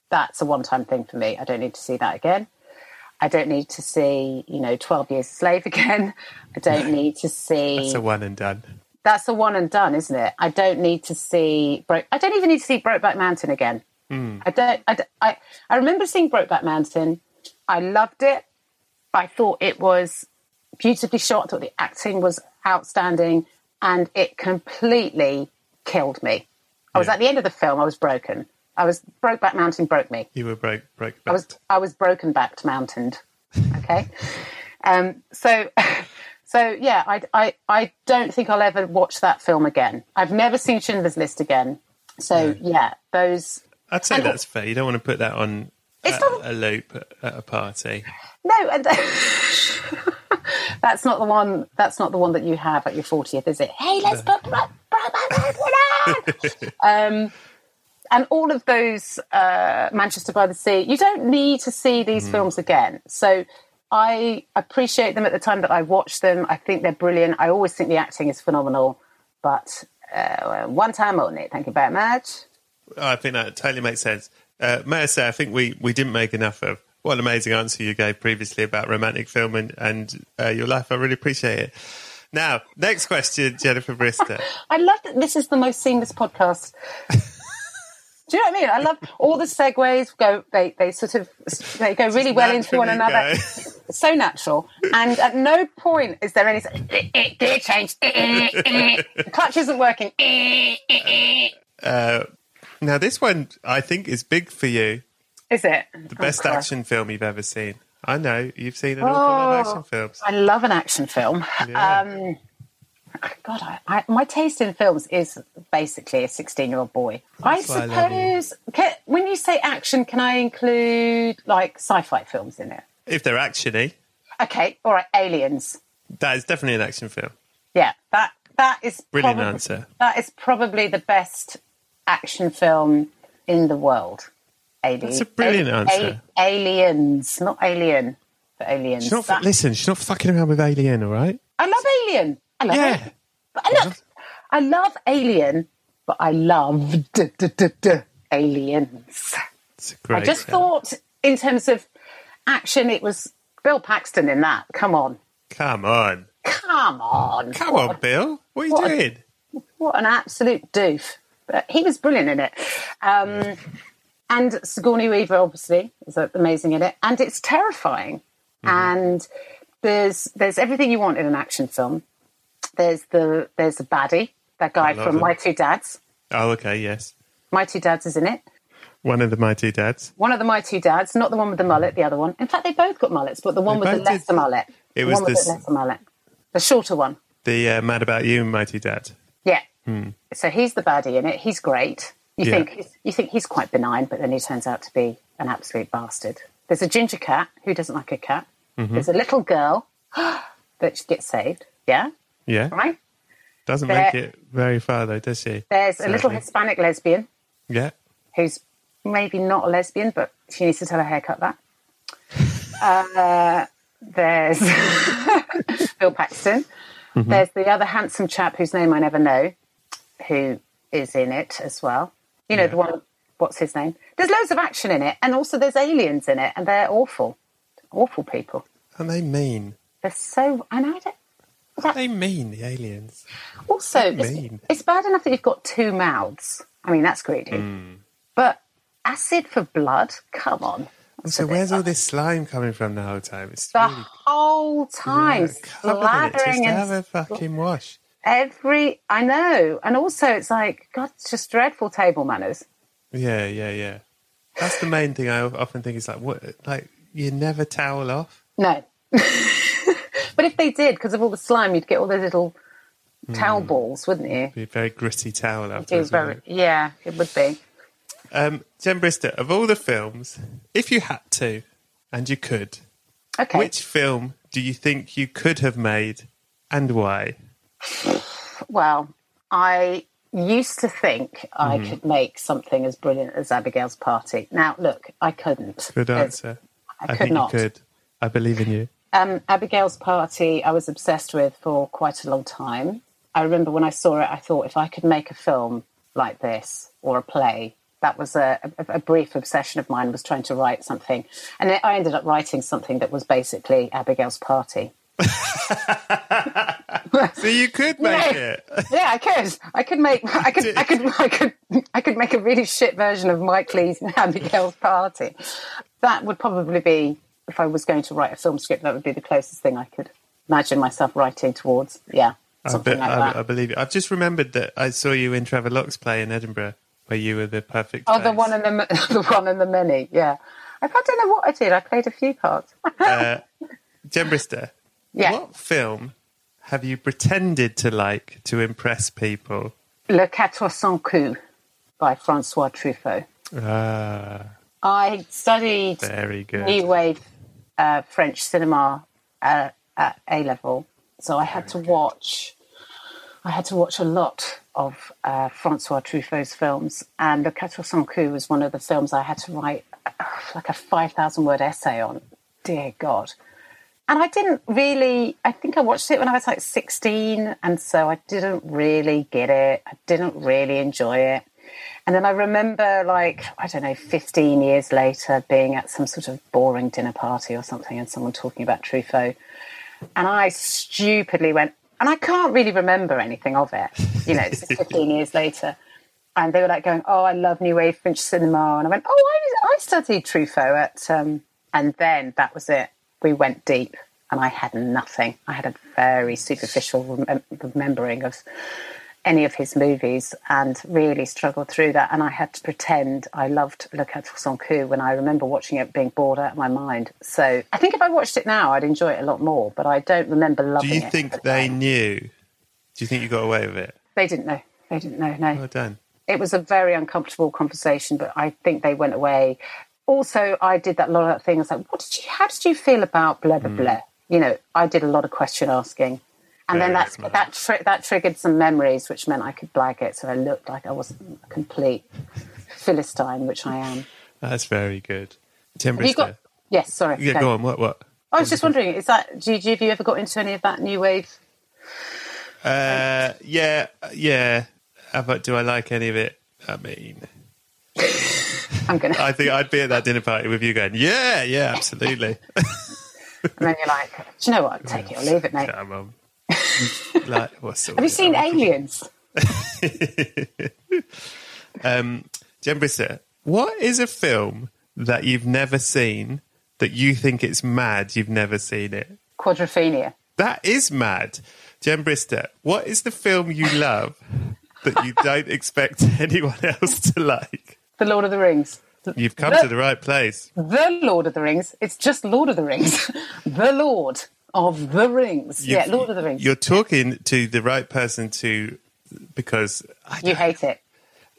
[SPEAKER 3] That's a one-time thing for me. I don't need to see that again. I don't need to see, you know, 12 Years a Slave again. I don't need to see.
[SPEAKER 4] It's a one and done.
[SPEAKER 3] That's a one and done, isn't it? I don't need to see. Bro- I don't even need to see Brokeback Mountain again. I don't. I, I, I remember seeing Brokeback Mountain. I loved it. I thought it was beautifully shot. I thought the acting was outstanding, and it completely killed me. I was
[SPEAKER 2] Yeah.
[SPEAKER 3] at the end of the film. I was broken. I was Brokeback Mountain broke me.
[SPEAKER 2] You were broke, broke.
[SPEAKER 3] I was I was broken backed mountained. Okay, um, so so yeah, I, I I don't think I'll ever watch that film again. I've never seen Schindler's List again. So yeah, those
[SPEAKER 2] I'd say
[SPEAKER 3] and-
[SPEAKER 2] that's fair. You don't want to put that on
[SPEAKER 3] It's
[SPEAKER 2] a,
[SPEAKER 3] not-
[SPEAKER 2] a loop at- a party.
[SPEAKER 3] no, and that's not the one. That's not the one that you have at your fortieth, is it? Hey, let's put Bro- Brokeback Mountain. um, and all of those uh, Manchester by the Sea. You don't need to see these films again. So I appreciate them at the time that I watched them. I think they're brilliant. I always think the acting is phenomenal, but uh, one time only. Thank you very much.
[SPEAKER 2] I think that totally makes sense. Uh, may I say, I think we, we didn't make enough of what an amazing answer you gave previously about romantic film and, and uh, your life. I really appreciate it. Now, next question, Jennifer Brister.
[SPEAKER 3] I love that this is the most seamless podcast. Do you know what I mean? I love all the segues go. They they sort of they go really well into one another. so natural, and at no point is there any gear change. eh, eh, eh, the clutch isn't working. eh.
[SPEAKER 2] Now, this one I think is big for you.
[SPEAKER 3] Is it
[SPEAKER 2] The best action film you've ever seen. I know you've seen an awful lot of action films.
[SPEAKER 3] I love an action film.
[SPEAKER 2] Yeah.
[SPEAKER 3] Um, God, I, I, my taste in films is basically a 16 year old boy.
[SPEAKER 2] That's
[SPEAKER 3] I
[SPEAKER 2] I
[SPEAKER 3] suppose, can, when you say action, can I include like sci fi films in it?
[SPEAKER 2] If they're actiony,
[SPEAKER 3] Okay, all right, Aliens.
[SPEAKER 2] that is definitely an action film.
[SPEAKER 3] Yeah, that that is
[SPEAKER 2] Brilliant
[SPEAKER 3] probably-
[SPEAKER 2] answer.
[SPEAKER 3] That is probably the best action film in the world. Ali-
[SPEAKER 2] That's a brilliant
[SPEAKER 3] Ali-
[SPEAKER 2] answer.
[SPEAKER 3] aliens, not Alien, but Aliens.
[SPEAKER 2] She's not,
[SPEAKER 3] That-
[SPEAKER 2] listen, she's not fucking around with Alien, all right?
[SPEAKER 3] I love Alien. I love
[SPEAKER 2] Yeah.
[SPEAKER 3] Alien. But I love, I love Alien, but I love d- d- d- d- Aliens.
[SPEAKER 2] It's a great
[SPEAKER 3] I just
[SPEAKER 2] film.
[SPEAKER 3] thought, in terms of action, it was Bill Paxton in that. Come on,
[SPEAKER 2] Come on.
[SPEAKER 3] come on,
[SPEAKER 2] Come on, Bill. What are you
[SPEAKER 3] what a-
[SPEAKER 2] doing?
[SPEAKER 3] what an absolute doof! He was brilliant in it. Um, and Sigourney Weaver, obviously, is amazing in it, and it's terrifying. And there's there's everything you want in an action film. There's the there's the baddie, that guy from
[SPEAKER 2] him.
[SPEAKER 3] My Two Dads.
[SPEAKER 2] Oh, okay, yes.
[SPEAKER 3] My Two Dads is in it.
[SPEAKER 2] One of the My Two Dads.
[SPEAKER 3] One of the My Two Dads, not the one with the mullet, the other one. In fact, they both got mullets, but the one
[SPEAKER 2] They
[SPEAKER 3] with the
[SPEAKER 2] both did.
[SPEAKER 3] lesser mullet.
[SPEAKER 2] It
[SPEAKER 3] the
[SPEAKER 2] was
[SPEAKER 3] one with
[SPEAKER 2] this-
[SPEAKER 3] the lesser mullet. The shorter one.
[SPEAKER 2] The uh, Mad About You Mighty Dad.
[SPEAKER 3] Yeah. So he's the baddie in it. He's great. You
[SPEAKER 2] Yeah.
[SPEAKER 3] think he's, you think he's quite benign, but then he turns out to be an absolute bastard. There's a ginger cat who doesn't like a cat. Mm-hmm. There's a little girl that gets saved. Yeah,
[SPEAKER 2] Yeah.
[SPEAKER 3] right.
[SPEAKER 2] Doesn't
[SPEAKER 3] There-
[SPEAKER 2] make it very far, though, does she?
[SPEAKER 3] There's a little Hispanic lesbian
[SPEAKER 2] Yeah.
[SPEAKER 3] who's maybe not a lesbian, but she needs to tell her haircut that. Uh, there's Bill Paxton. Mm-hmm. There's the other handsome chap whose name I never know, who is in it as well. You know, the one, what's his name? There's loads of action in it, and also there's aliens in it, and they're awful. Awful people.
[SPEAKER 2] And they mean.
[SPEAKER 3] They're so. And I don't.
[SPEAKER 2] What they mean, the aliens.
[SPEAKER 3] Also, it's,
[SPEAKER 2] mean?
[SPEAKER 3] it's bad enough that you've got two mouths. I mean, that's greedy.
[SPEAKER 2] Hmm.
[SPEAKER 3] But acid for blood? Come on.
[SPEAKER 2] So where's all this slime coming from the whole time? It's
[SPEAKER 3] The
[SPEAKER 2] really
[SPEAKER 3] whole time,
[SPEAKER 2] covered in it just
[SPEAKER 3] slathering
[SPEAKER 2] have a fucking wash.
[SPEAKER 3] Every. I know, and also it's like God, it's just dreadful table manners.
[SPEAKER 2] Yeah, yeah, yeah. That's the main thing I often think is like, what? Like, you never towel off.
[SPEAKER 3] No, but if they did, because of all the slime, you'd get all those little towel
[SPEAKER 2] Hmm.
[SPEAKER 3] balls, wouldn't you?
[SPEAKER 2] Be a very gritty towel afterwards.
[SPEAKER 3] very,
[SPEAKER 2] it?
[SPEAKER 3] yeah, it would be.
[SPEAKER 2] Um, Jen Brister, of all the films, if you had to, and you could,
[SPEAKER 3] Okay,
[SPEAKER 2] which film do you think you could have made, and why?
[SPEAKER 3] Well, I used to think I
[SPEAKER 2] Mm-hmm.
[SPEAKER 3] could make something as brilliant as Abigail's Party. Now, look, I couldn't.
[SPEAKER 2] Good answer.
[SPEAKER 3] I,
[SPEAKER 2] I,
[SPEAKER 3] could
[SPEAKER 2] think
[SPEAKER 3] not.
[SPEAKER 2] you could. I believe in you.
[SPEAKER 3] Um, Abigail's Party, I was obsessed with for quite a long time. I remember when I saw it, I thought if I could make a film like this or a play, that was a, a, a brief obsession of mine. Was trying to write something, and I ended up writing something that was basically Abigail's Party.
[SPEAKER 2] So you could make it.
[SPEAKER 3] Yeah, I could. I could make. I could. I could. I could. I could make a really shit version of Mike Leigh's Abigail's Party. That would probably be if I was going to write a film script, that would be the closest thing I could imagine myself writing towards. Yeah,
[SPEAKER 2] I,
[SPEAKER 3] something
[SPEAKER 2] be-
[SPEAKER 3] like
[SPEAKER 2] I,
[SPEAKER 3] that.
[SPEAKER 2] I believe you. I've just remembered that I saw you in Trevor Lock's play in Edinburgh, where you were the perfect.
[SPEAKER 3] oh, the one and the the one and the many. Yeah, I I don't know what I did. I played a few parts.
[SPEAKER 2] uh, Jen Brister,
[SPEAKER 3] yeah,
[SPEAKER 2] what film have you pretended to like to impress people?
[SPEAKER 3] Le Quatre Cents Coups by Francois Truffaut.
[SPEAKER 2] Ah,
[SPEAKER 3] I studied
[SPEAKER 2] very good.
[SPEAKER 3] new wave uh, French cinema uh, at A level, so I had to watch. I had to watch a lot of uh, Francois Truffaut's films, and Le Quatre Cents Coups was one of the films I had to write uh, like a five thousand word essay on. Dear God. And I didn't really, I think I watched it when I was like 16, and so I didn't really get it. I didn't really enjoy it. And then I remember, like, I don't know, 15 years later, being at some sort of boring dinner party or something, and someone talking about Truffaut. And I stupidly went, and I can't really remember anything of it. You know, it's 15 years later. And they were like going, Oh, I love New Wave French cinema. And I went, Oh, I, I studied Truffaut at, um, and then that was it. We went deep and I had nothing. I had a very superficial remem- um, remembering of any of his movies and really struggled through that. And I had to pretend I loved Le Quatre Cents Coups when I remember watching it being bored out of my mind. So I think if I watched it now, I'd enjoy it a lot more, but I don't remember loving it.
[SPEAKER 2] Do
[SPEAKER 3] you
[SPEAKER 2] think
[SPEAKER 3] the
[SPEAKER 2] they
[SPEAKER 3] time.
[SPEAKER 2] knew? Do you think you got away with it?
[SPEAKER 3] They didn't know. They didn't know, no.
[SPEAKER 2] Well done.
[SPEAKER 3] it was a very uncomfortable conversation, but I think they went away. Also, I did that lot of things like, what did you, how did you feel about blah, blah, blah? You know, I did a lot of question asking. And then
[SPEAKER 2] Very
[SPEAKER 3] that, that, tri- that triggered some memories, which meant I could blag it. So I looked like I wasn't a complete Philistine, which I am.
[SPEAKER 2] That's very good.
[SPEAKER 3] Have you got, yes, sorry.
[SPEAKER 2] Yeah,
[SPEAKER 3] go.
[SPEAKER 2] go on. What? What?
[SPEAKER 3] I was just wondering, is that, do you, have you ever got into any of that new wave?
[SPEAKER 2] Uh, yeah, yeah. How about do I like any of it? I mean,
[SPEAKER 3] I'm to,
[SPEAKER 2] I think I'd be at that dinner party with you going, yeah, yeah, absolutely.
[SPEAKER 3] and then you're like, do you know what? Take it or leave it, mate.
[SPEAKER 2] Come on. like, what's
[SPEAKER 3] Have you seen? Aliens?
[SPEAKER 2] Um, Jen Brister, what is a film that you've never seen that you think it's mad you've never seen it?
[SPEAKER 3] Quadrophenia.
[SPEAKER 2] That is mad. Jen Brister, what is the film you love that you don't expect anyone else to like?
[SPEAKER 3] The Lord of the Rings.
[SPEAKER 2] You've come to the right place.
[SPEAKER 3] the Lord of the Rings. It's just Lord of the Rings. the Lord of the Rings. yeah,
[SPEAKER 2] You've-
[SPEAKER 3] Lord of the Rings.
[SPEAKER 2] You're talking to the right person to because I
[SPEAKER 3] You hate it.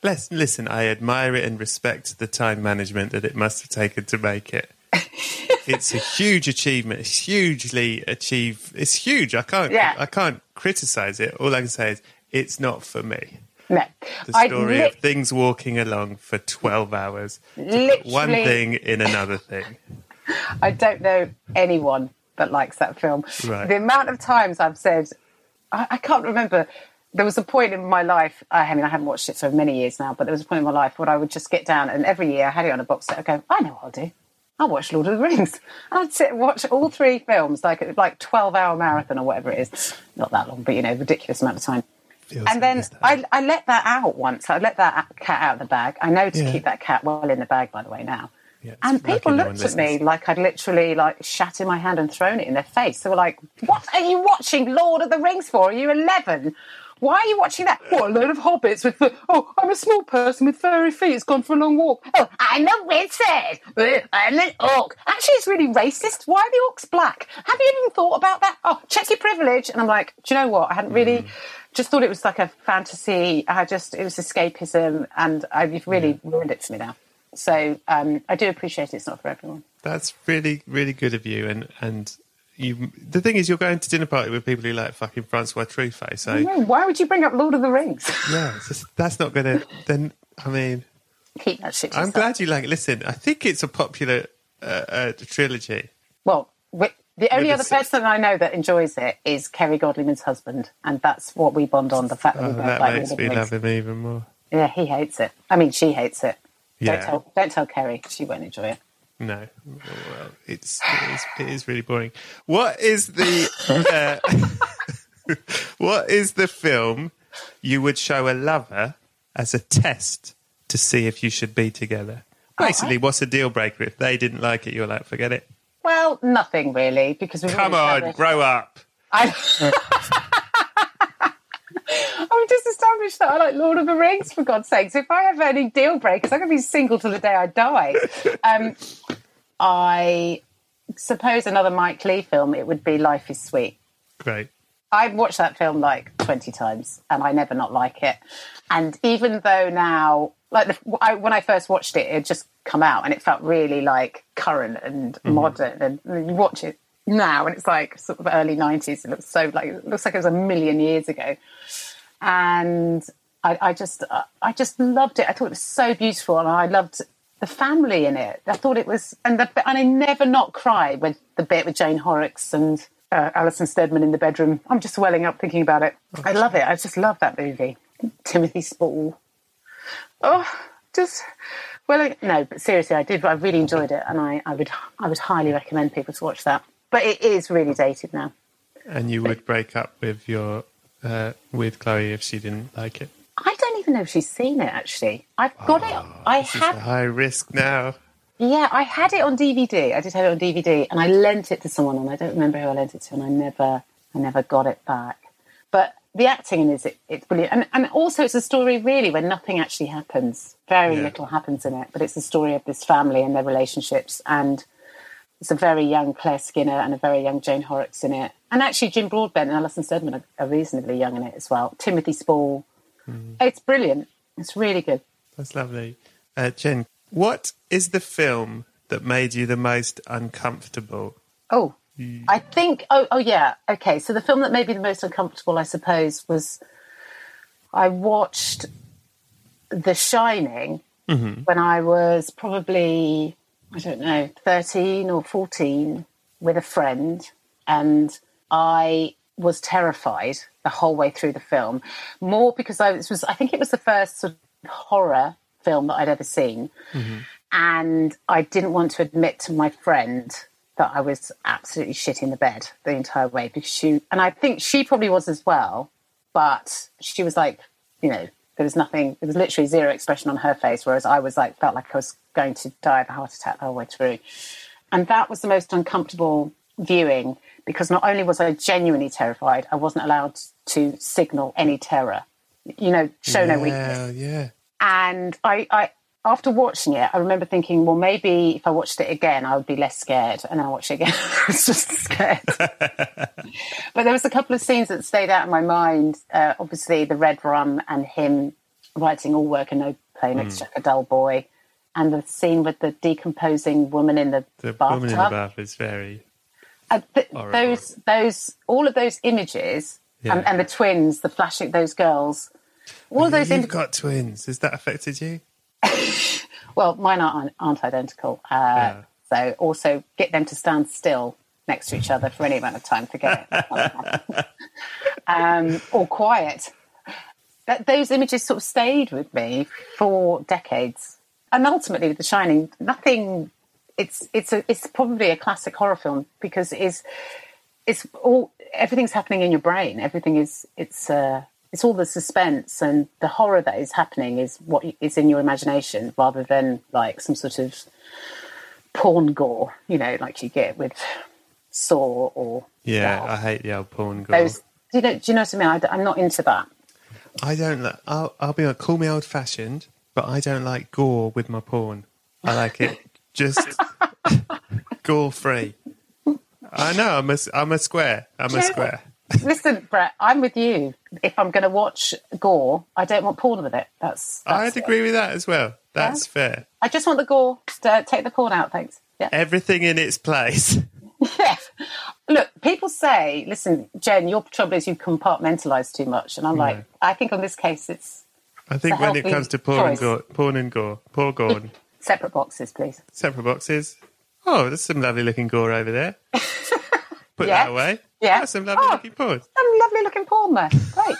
[SPEAKER 2] Let's listen. I admire it and respect the time management that it must have taken to make it. it's a huge achievement. It's hugely achieve. It's huge. I can't.
[SPEAKER 3] Yeah.
[SPEAKER 2] I can't criticize it. All I can say is it's not for me.
[SPEAKER 3] No.
[SPEAKER 2] The story
[SPEAKER 3] li-
[SPEAKER 2] of things walking along for twelve hours, to one thing in another thing.
[SPEAKER 3] I don't know anyone that likes that film.
[SPEAKER 2] Right.
[SPEAKER 3] The amount of times I've said, I, I can't remember. There was a point in my life, I mean, I haven't watched it for many years now, but there was a point in my life where I would just get down and every year I had it on a box set. I'd go, I know what I'll do. I'll watch Lord of the Rings. I'd sit and watch all three films, like like 12 hour marathon or whatever it is. Not that long, but you know, ridiculous amount of time.
[SPEAKER 2] Feels
[SPEAKER 3] and then I, I let that out once. I let that cat out of the bag. I know to
[SPEAKER 2] Yeah.
[SPEAKER 3] keep that cat well in the bag, by the way, now.
[SPEAKER 2] Yeah,
[SPEAKER 3] and people looked
[SPEAKER 2] one
[SPEAKER 3] at me like I'd literally like shat in my hand and thrown it in their face. They were like, "What are you watching Lord of the Rings for? Are you 11? Why are you watching that? What a load of hobbits with the oh, I'm a small person with furry feet. It's gone for a long walk. Oh, I'm a wizard. I'm an orc. Actually, it's really racist. Why are the orcs black? Have you even thought about that? Oh, check your privilege. And I'm like, do you know what? I hadn't really
[SPEAKER 2] Mm.
[SPEAKER 3] Just thought it was like a fantasy. I just it was escapism, and I, you've really ruined it for me now. So um, I do appreciate it's not for everyone.
[SPEAKER 2] That's really, really good of you. And and you. The thing is, you're going to dinner party with people who like fucking Francois Truffaut. So
[SPEAKER 3] No, why would you bring up Lord of the Rings?
[SPEAKER 2] yeah, just, that's not going to. Then I mean,
[SPEAKER 3] Keep that shit. To
[SPEAKER 2] I'm glad you like. it. Listen, I think it's a popular uh, uh, trilogy.
[SPEAKER 3] Well, the only other person I know that enjoys it is Kerry Godliman's husband, and that's what we bond on. The fact that we
[SPEAKER 2] Oh,
[SPEAKER 3] both
[SPEAKER 2] that
[SPEAKER 3] like
[SPEAKER 2] makes me love him even more.
[SPEAKER 3] Yeah, he hates it. I mean, she hates it.
[SPEAKER 2] Yeah.
[SPEAKER 3] Don't tell, don't tell Kerry; she won't enjoy it.
[SPEAKER 2] No, well, it's it is, it is really boring. What is the uh, what is the film you would show a lover as a test to see if you should be together? Basically, what's a deal breaker? If they didn't like it, you're like, forget it.
[SPEAKER 3] Well, nothing really, because we've
[SPEAKER 2] Come on, grow up.
[SPEAKER 3] I... I've just established that I like Lord of the Rings, for God's sake. So if I have any deal breakers, I'm going to be single till the day I die. Um, I suppose another Mike Leigh film, it would be Life is Sweet.
[SPEAKER 2] Great.
[SPEAKER 3] I've watched that film like 20 times and I never not like it. And even though now, like the, I, when I first watched it, it just come out and it felt really like current and modern. And you watch it now and it's like sort of early 90s. It looks so like, it looks like it was a million years ago. And I, I just, I just loved it. I thought it was so beautiful and I loved the family in it. I thought it was, and, the, and I never not cry with the bit with Jane Horrocks and uh, Alison Steadman in the bedroom. I'm just welling up thinking about it. I love it. I just love that movie. Timothy Spall. Oh, just well, no, but seriously, I did. I really enjoyed it, and I, I would, I would highly recommend people to watch that. But it is really dated now.
[SPEAKER 2] And you would break up with your uh, with Chloe if she didn't like it.
[SPEAKER 3] I don't even know if she's seen it. Actually, I've got it. I
[SPEAKER 2] This is a
[SPEAKER 3] had,
[SPEAKER 2] high risk now.
[SPEAKER 3] yeah, I had it on DVD. I did have it on DVD, and I lent it to someone, and I don't remember who I lent it to, and I never, I never got it back. But the acting in it, it's brilliant, and and also it's a story really where nothing actually happens. Very
[SPEAKER 2] Yeah.
[SPEAKER 3] little happens in it, but it's the story of this family and their relationships, and it's a very young Claire Skinner and a very young Jane Horrocks in it, and actually Jim Broadbent and Alison Steadman are, are reasonably young in it as well. Timothy Spall, it's brilliant. It's really good.
[SPEAKER 2] That's lovely. Uh, Jen, what is the film that made you the most uncomfortable?
[SPEAKER 3] Oh, Mm. I think. Oh, oh, yeah. Okay. So the film that made me the most uncomfortable, I suppose, was I watched The Shining mm-hmm. when I was probably I don't know thirteen or fourteen with a friend, and I was terrified the whole way through the film. More because I this was I think it was the first sort of horror film that I'd ever seen mm-hmm. and I didn't want to admit to my friend that I was absolutely shitting the bed the entire way because she and I think she probably was as well, but she was like, you know, there was nothing, there was literally zero expression on her face, whereas I was like, felt like I was going to die of a heart attack the whole way through, and that was the most uncomfortable viewing because not only was I genuinely terrified, I wasn't allowed to signal any terror, you know, show no weakness.
[SPEAKER 2] Yeah, yeah.
[SPEAKER 3] and I, I after watching it, I remember thinking, well, maybe if I watched it again, I would be less scared. And then I watched it again, I was just scared. but there was a couple of scenes that stayed out in my mind. Uh, obviously, the red rum and him writing all work and no play makes Jack a dull boy, and the scene with the decomposing woman in the,
[SPEAKER 2] The
[SPEAKER 3] bathtub.
[SPEAKER 2] woman in the bath is very.
[SPEAKER 3] Uh, th- those, those, all of those images,
[SPEAKER 2] Yeah.
[SPEAKER 3] and, and the twins, the flashing, those girls. All of those
[SPEAKER 2] You've
[SPEAKER 3] images.
[SPEAKER 2] got twins. Has that affected you?
[SPEAKER 3] Well, mine aren't, aren't identical. Uh,
[SPEAKER 2] Yeah.
[SPEAKER 3] So also get them to stand still next to each other for any amount of time. Forget it. um, or quiet. That, those images sort of stayed with me for decades. And ultimately, with The Shining, nothing. It's it's a it's probably a classic horror film because it is it's all everything's happening in your brain. Everything is it's uh, it's all the suspense and the horror that is happening is what is in your imagination rather than like some sort of porn gore, you know, like you get with Saw or
[SPEAKER 2] Yeah,
[SPEAKER 3] Wow.
[SPEAKER 2] I hate the old porn gore.
[SPEAKER 3] those. Do you know? Do you know what I mean? I, am not into that.
[SPEAKER 2] I don't. I'll, I'll be. Like, call me old fashioned, but I don't like gore with my porn. I like it just gore free. I know. I'm a. I'm a square. I'm a square.
[SPEAKER 3] Listen, Brett, I'm with you. If I'm going to watch gore, I don't want porn with it. That's. that's
[SPEAKER 2] I'd
[SPEAKER 3] it.
[SPEAKER 2] agree with that as well. That's fair.
[SPEAKER 3] I just want the gore. Uh, take the porn out, thanks. Yeah.
[SPEAKER 2] Everything in its place.
[SPEAKER 3] Yeah. Look, people say, listen, Jen, your trouble is you compartmentalize too much. And I'm like, I think on this case, it's
[SPEAKER 2] I think
[SPEAKER 3] It's
[SPEAKER 2] when it comes to porn and gore, porn and gore, poor gore,
[SPEAKER 3] separate boxes, please.
[SPEAKER 2] separate boxes. Oh, there's some lovely looking gore over there. Put
[SPEAKER 3] Yeah.
[SPEAKER 2] that away.
[SPEAKER 3] Yeah.
[SPEAKER 2] That's some lovely
[SPEAKER 3] Oh.
[SPEAKER 2] looking porn.
[SPEAKER 3] Some lovely looking porn there. Great.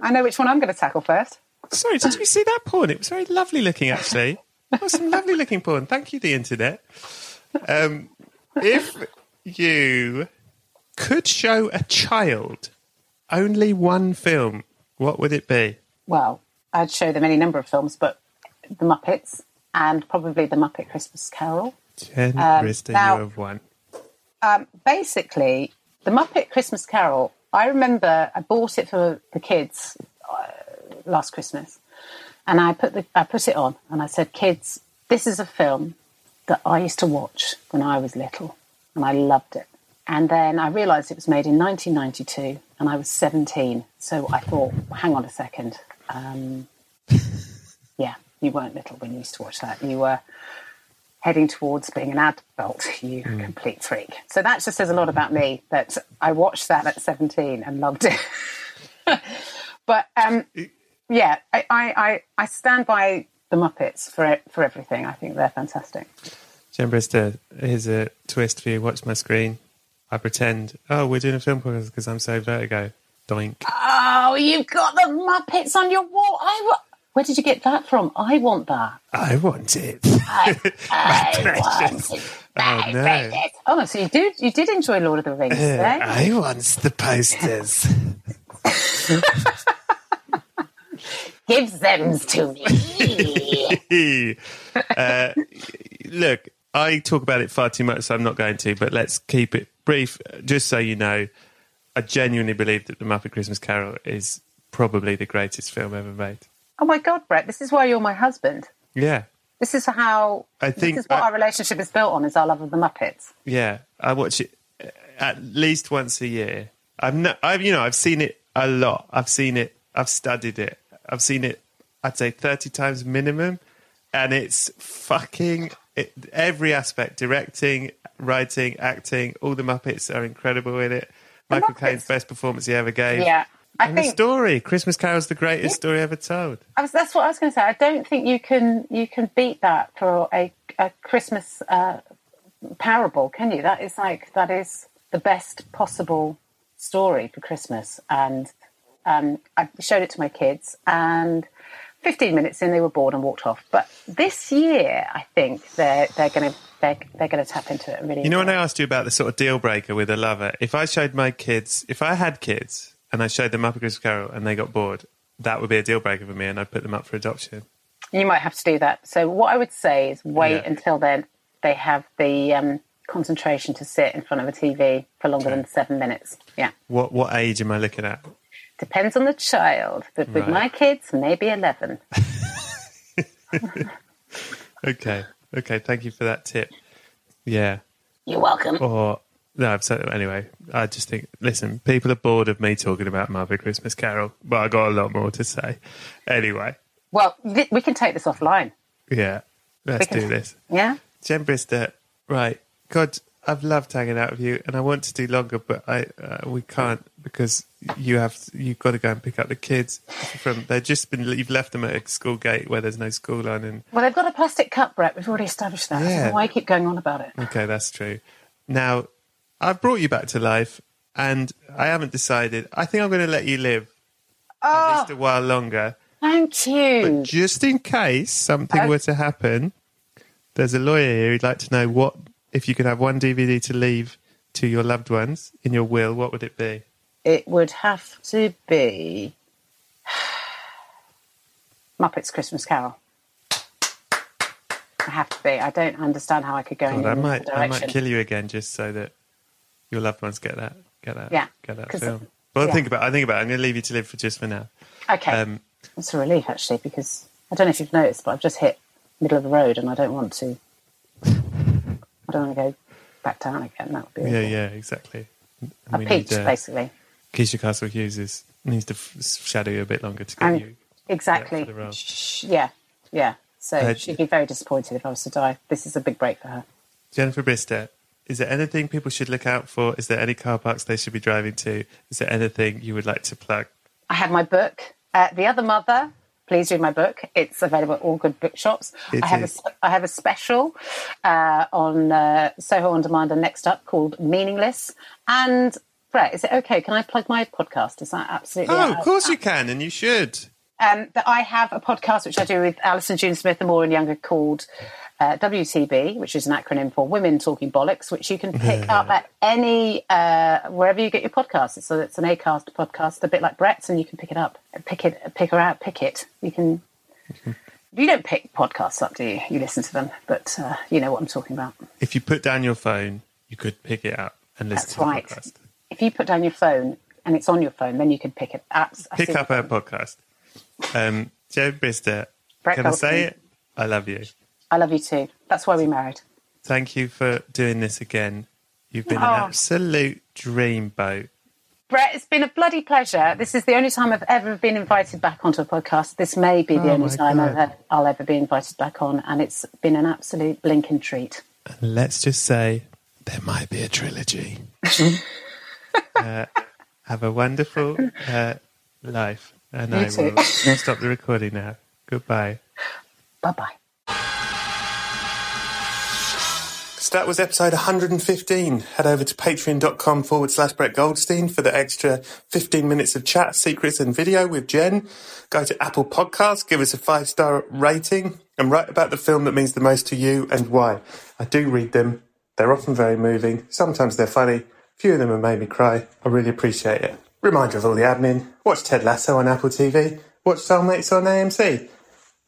[SPEAKER 3] I know which one I'm going to tackle first.
[SPEAKER 2] Sorry, did you see that porn? It was very lovely looking, actually. That was some lovely looking porn. Thank you, the internet. Um, if you could show a child only one film, what would it be?
[SPEAKER 3] Well, I'd show them any number of films, but The Muppets and probably The Muppet Christmas Carol.
[SPEAKER 2] Jen
[SPEAKER 3] Um, now-
[SPEAKER 2] you have one.
[SPEAKER 3] Um, basically, the Muppet Christmas Carol. I remember I bought it for the kids uh, last Christmas, and I put the I put it on, and I said, "Kids, this is a film that I used to watch when I was little, and I loved it." And then I realised it was made in 1992, and I was 17. So I thought, hang on a second. Um, yeah, you weren't little when you used to watch that. You were heading towards being an adult, you complete freak. So that just says a lot about me that I watched that at 17 and loved it. but um, yeah, I, I, I, stand by the Muppets for for everything. I think they're fantastic.
[SPEAKER 2] Jen Brister, here's a twist for you. Watch my screen. I pretend, oh, we're doing a film because I'm so vertigo. Doink.
[SPEAKER 3] Oh, you've got the Muppets on your wall. I Where did you get that from? I want that.
[SPEAKER 2] I want it.
[SPEAKER 3] I, I want it.
[SPEAKER 2] Oh, no.
[SPEAKER 3] Oh, so you did you did enjoy Lord of the Rings, eh?
[SPEAKER 2] I want the posters.
[SPEAKER 3] Give them to me.
[SPEAKER 2] uh, look, I talk about it far too much, so I'm not going to, but let's keep it brief. Just so you know, I genuinely believe that The Muppet Christmas Carol is probably the greatest film ever made.
[SPEAKER 3] Oh my God, Brett! This is why you're my husband.
[SPEAKER 2] Yeah.
[SPEAKER 3] This is how.
[SPEAKER 2] I think
[SPEAKER 3] this is what
[SPEAKER 2] I-
[SPEAKER 3] our relationship is built on: is our love of the Muppets.
[SPEAKER 2] Yeah, I watch it uh, at least once a year. I've, no, I've, you know, I've seen it a lot. I've seen it. I've studied it. I've seen it. I'd say thirty times minimum, and it's fucking it, every aspect: directing, writing, acting. All the Muppets are incredible in it. Michael Caine's best performance he ever gave.
[SPEAKER 3] Yeah, I
[SPEAKER 2] and the story, Christmas Carol's the greatest story ever told.
[SPEAKER 3] I was, that's what I was going to say. I don't think you can you can beat that for a, a Christmas uh, parable, can you? That is like that is the best possible story for Christmas, and um, I showed it to my kids, and 15 minutes in, they were bored and walked off. But this year, I think they're they're going to they're, they're going to tap into it really.
[SPEAKER 2] You know, when I asked you about the sort of deal breaker with a lover, if I showed my kids, if I had kids and I showed them Muppet Christmas Carol and they got bored, that would be a deal breaker for me, and I'd put them up for adoption.
[SPEAKER 3] You might have to do that. So what I would say is wait
[SPEAKER 2] Yeah.
[SPEAKER 3] until then they have the um, concentration to sit in front of a TV for longer than seven minutes. Yeah,
[SPEAKER 2] What what age am I looking at?
[SPEAKER 3] depends on the child. But with
[SPEAKER 2] Right.
[SPEAKER 3] my kids, maybe eleven.
[SPEAKER 2] Okay, okay, thank you for that tip. Yeah,
[SPEAKER 3] You're welcome.
[SPEAKER 2] or no, I've said anyway. I just think, listen, people are bored of me talking about Muppet Christmas Carol, but I got a lot more to say. Anyway,
[SPEAKER 3] Well, th- we can take this offline.
[SPEAKER 2] yeah, let's
[SPEAKER 3] can-
[SPEAKER 2] do this.
[SPEAKER 3] Yeah.
[SPEAKER 2] Jen Brister, right? God, I've loved hanging out with you, and I want to do longer, but I uh, we can't because you have you've got to go and pick up the kids from. They've just been you've left them at a school gate where there's no school on, and
[SPEAKER 3] Well, they've got a plastic cup, Brett. We've already established that.
[SPEAKER 2] Yeah.
[SPEAKER 3] why keep going on about it.
[SPEAKER 2] okay, that's true. Now I've brought you back to life, and I haven't decided. I think I'm going to let you live at
[SPEAKER 3] Oh,
[SPEAKER 2] least a while longer.
[SPEAKER 3] thank you.
[SPEAKER 2] But Just in case something
[SPEAKER 3] Oh.
[SPEAKER 2] were to happen, there's a lawyer here who'd like to know what if you could have one DVD to leave to your loved ones in your will, what would it be?
[SPEAKER 3] It would have to be Muppets Christmas Carol. I have to be. I don't understand how I could go in
[SPEAKER 2] God, I
[SPEAKER 3] another
[SPEAKER 2] might, I might kill you again just so that your loved ones get that, get that,
[SPEAKER 3] Yeah,
[SPEAKER 2] get that film. Well,
[SPEAKER 3] yeah.
[SPEAKER 2] think about. it. I think about. it. I'm going to leave you to live for just for now.
[SPEAKER 3] Okay,
[SPEAKER 2] Um,
[SPEAKER 3] it's a relief actually because I don't know if you've noticed, but I've just hit middle of the road and I don't want to. I don't want to go back down again. That would be
[SPEAKER 2] yeah,
[SPEAKER 3] awful.
[SPEAKER 2] yeah, exactly. And
[SPEAKER 3] I
[SPEAKER 2] need, uh,
[SPEAKER 3] basically.
[SPEAKER 2] Keisha Castle Hughes is, needs to f- shadow you a bit longer to get
[SPEAKER 3] And
[SPEAKER 2] you.
[SPEAKER 3] exactly.
[SPEAKER 2] for the role.
[SPEAKER 3] Sh- yeah, yeah. So
[SPEAKER 2] Uh,
[SPEAKER 3] she'd be very disappointed if I was to die. This is a big break for her.
[SPEAKER 2] Jennifer Brister, is there anything people should look out for? Is there any car parks they should be driving to? Is there anything you would like to plug?
[SPEAKER 3] I have my book, uh, The Other Mother. Please read my book. It's available at all good bookshops.
[SPEAKER 2] It
[SPEAKER 3] I have
[SPEAKER 2] is.
[SPEAKER 3] a I have a special uh, on uh, Soho on Demand and Next Up called Meaningless. And Brett, is it okay? Can I plug my podcast? Is that absolutely?
[SPEAKER 2] Oh, of course you can, and you should.
[SPEAKER 3] Um, that I have a podcast which I do with Alison June Smith and Maureen Younger called uh, WTB, which is an acronym for Women Talking Bollocks, which you can pick up at any uh, wherever you get your podcasts. So it's an Acast podcast, a bit like Brett's, and you can pick it up, pick it, pick her out, pick it. You can. You don't pick podcasts up, do you? You listen to them, but uh, you know what I'm talking about.
[SPEAKER 2] If you put down your phone,
[SPEAKER 6] you could pick it up and listen
[SPEAKER 3] That's
[SPEAKER 6] to the podcast.
[SPEAKER 3] If you put down your phone and it's on your phone, then you can pick it up. I
[SPEAKER 6] Pick up our podcast. Um, Joe Brister,
[SPEAKER 3] Brett
[SPEAKER 6] can I say it? I love you.
[SPEAKER 3] I love you too. That's why we married.
[SPEAKER 6] Thank you for doing this again. You've been an
[SPEAKER 3] Oh.
[SPEAKER 6] absolute dreamboat.
[SPEAKER 3] Brett, it's been a bloody pleasure. This is the only time I've ever been invited back onto a podcast. This may be the
[SPEAKER 6] Oh
[SPEAKER 3] only time. I've, I'll ever be invited back on, and it's been an absolute blinking treat.
[SPEAKER 6] And let's just say there might be a trilogy. uh, have a wonderful uh, life. And
[SPEAKER 3] You
[SPEAKER 6] I
[SPEAKER 3] too.
[SPEAKER 6] will stop the recording now. Goodbye.
[SPEAKER 3] Bye bye.
[SPEAKER 2] So that was episode 115. Head over to patreon.com forward slash Brett Goldstein for the extra 15 minutes of chat, secrets, and video with Jen. Go to Apple Podcasts, give us a five star rating, and write about the film that means the most to you and why. I do read them. They're often very moving. Sometimes they're funny. A few of them have made me cry. I really appreciate it. Reminder of all the admin. Watch Ted Lasso on Apple TV. Watch Soulmates on AMC.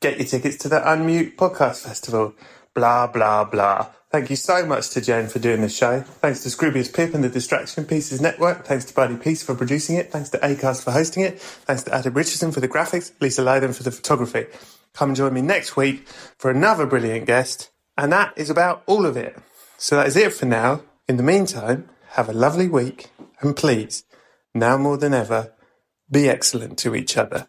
[SPEAKER 2] Get your tickets to the Unmute Podcast Festival. Blah, blah, blah. Thank you so much to Jen for doing this show. Thanks to Scroobius Pip and the Distraction Pieces Network. Thanks to Buddy Peace for producing it. Thanks to Acast for hosting it. Thanks to Adam Richardson for the graphics. Lisa Leyden for the photography. Come and join me next week for another brilliant guest. And that is about all of it. So that is it for now. In the meantime, have a lovely week. And please, now more than ever, be excellent to each other.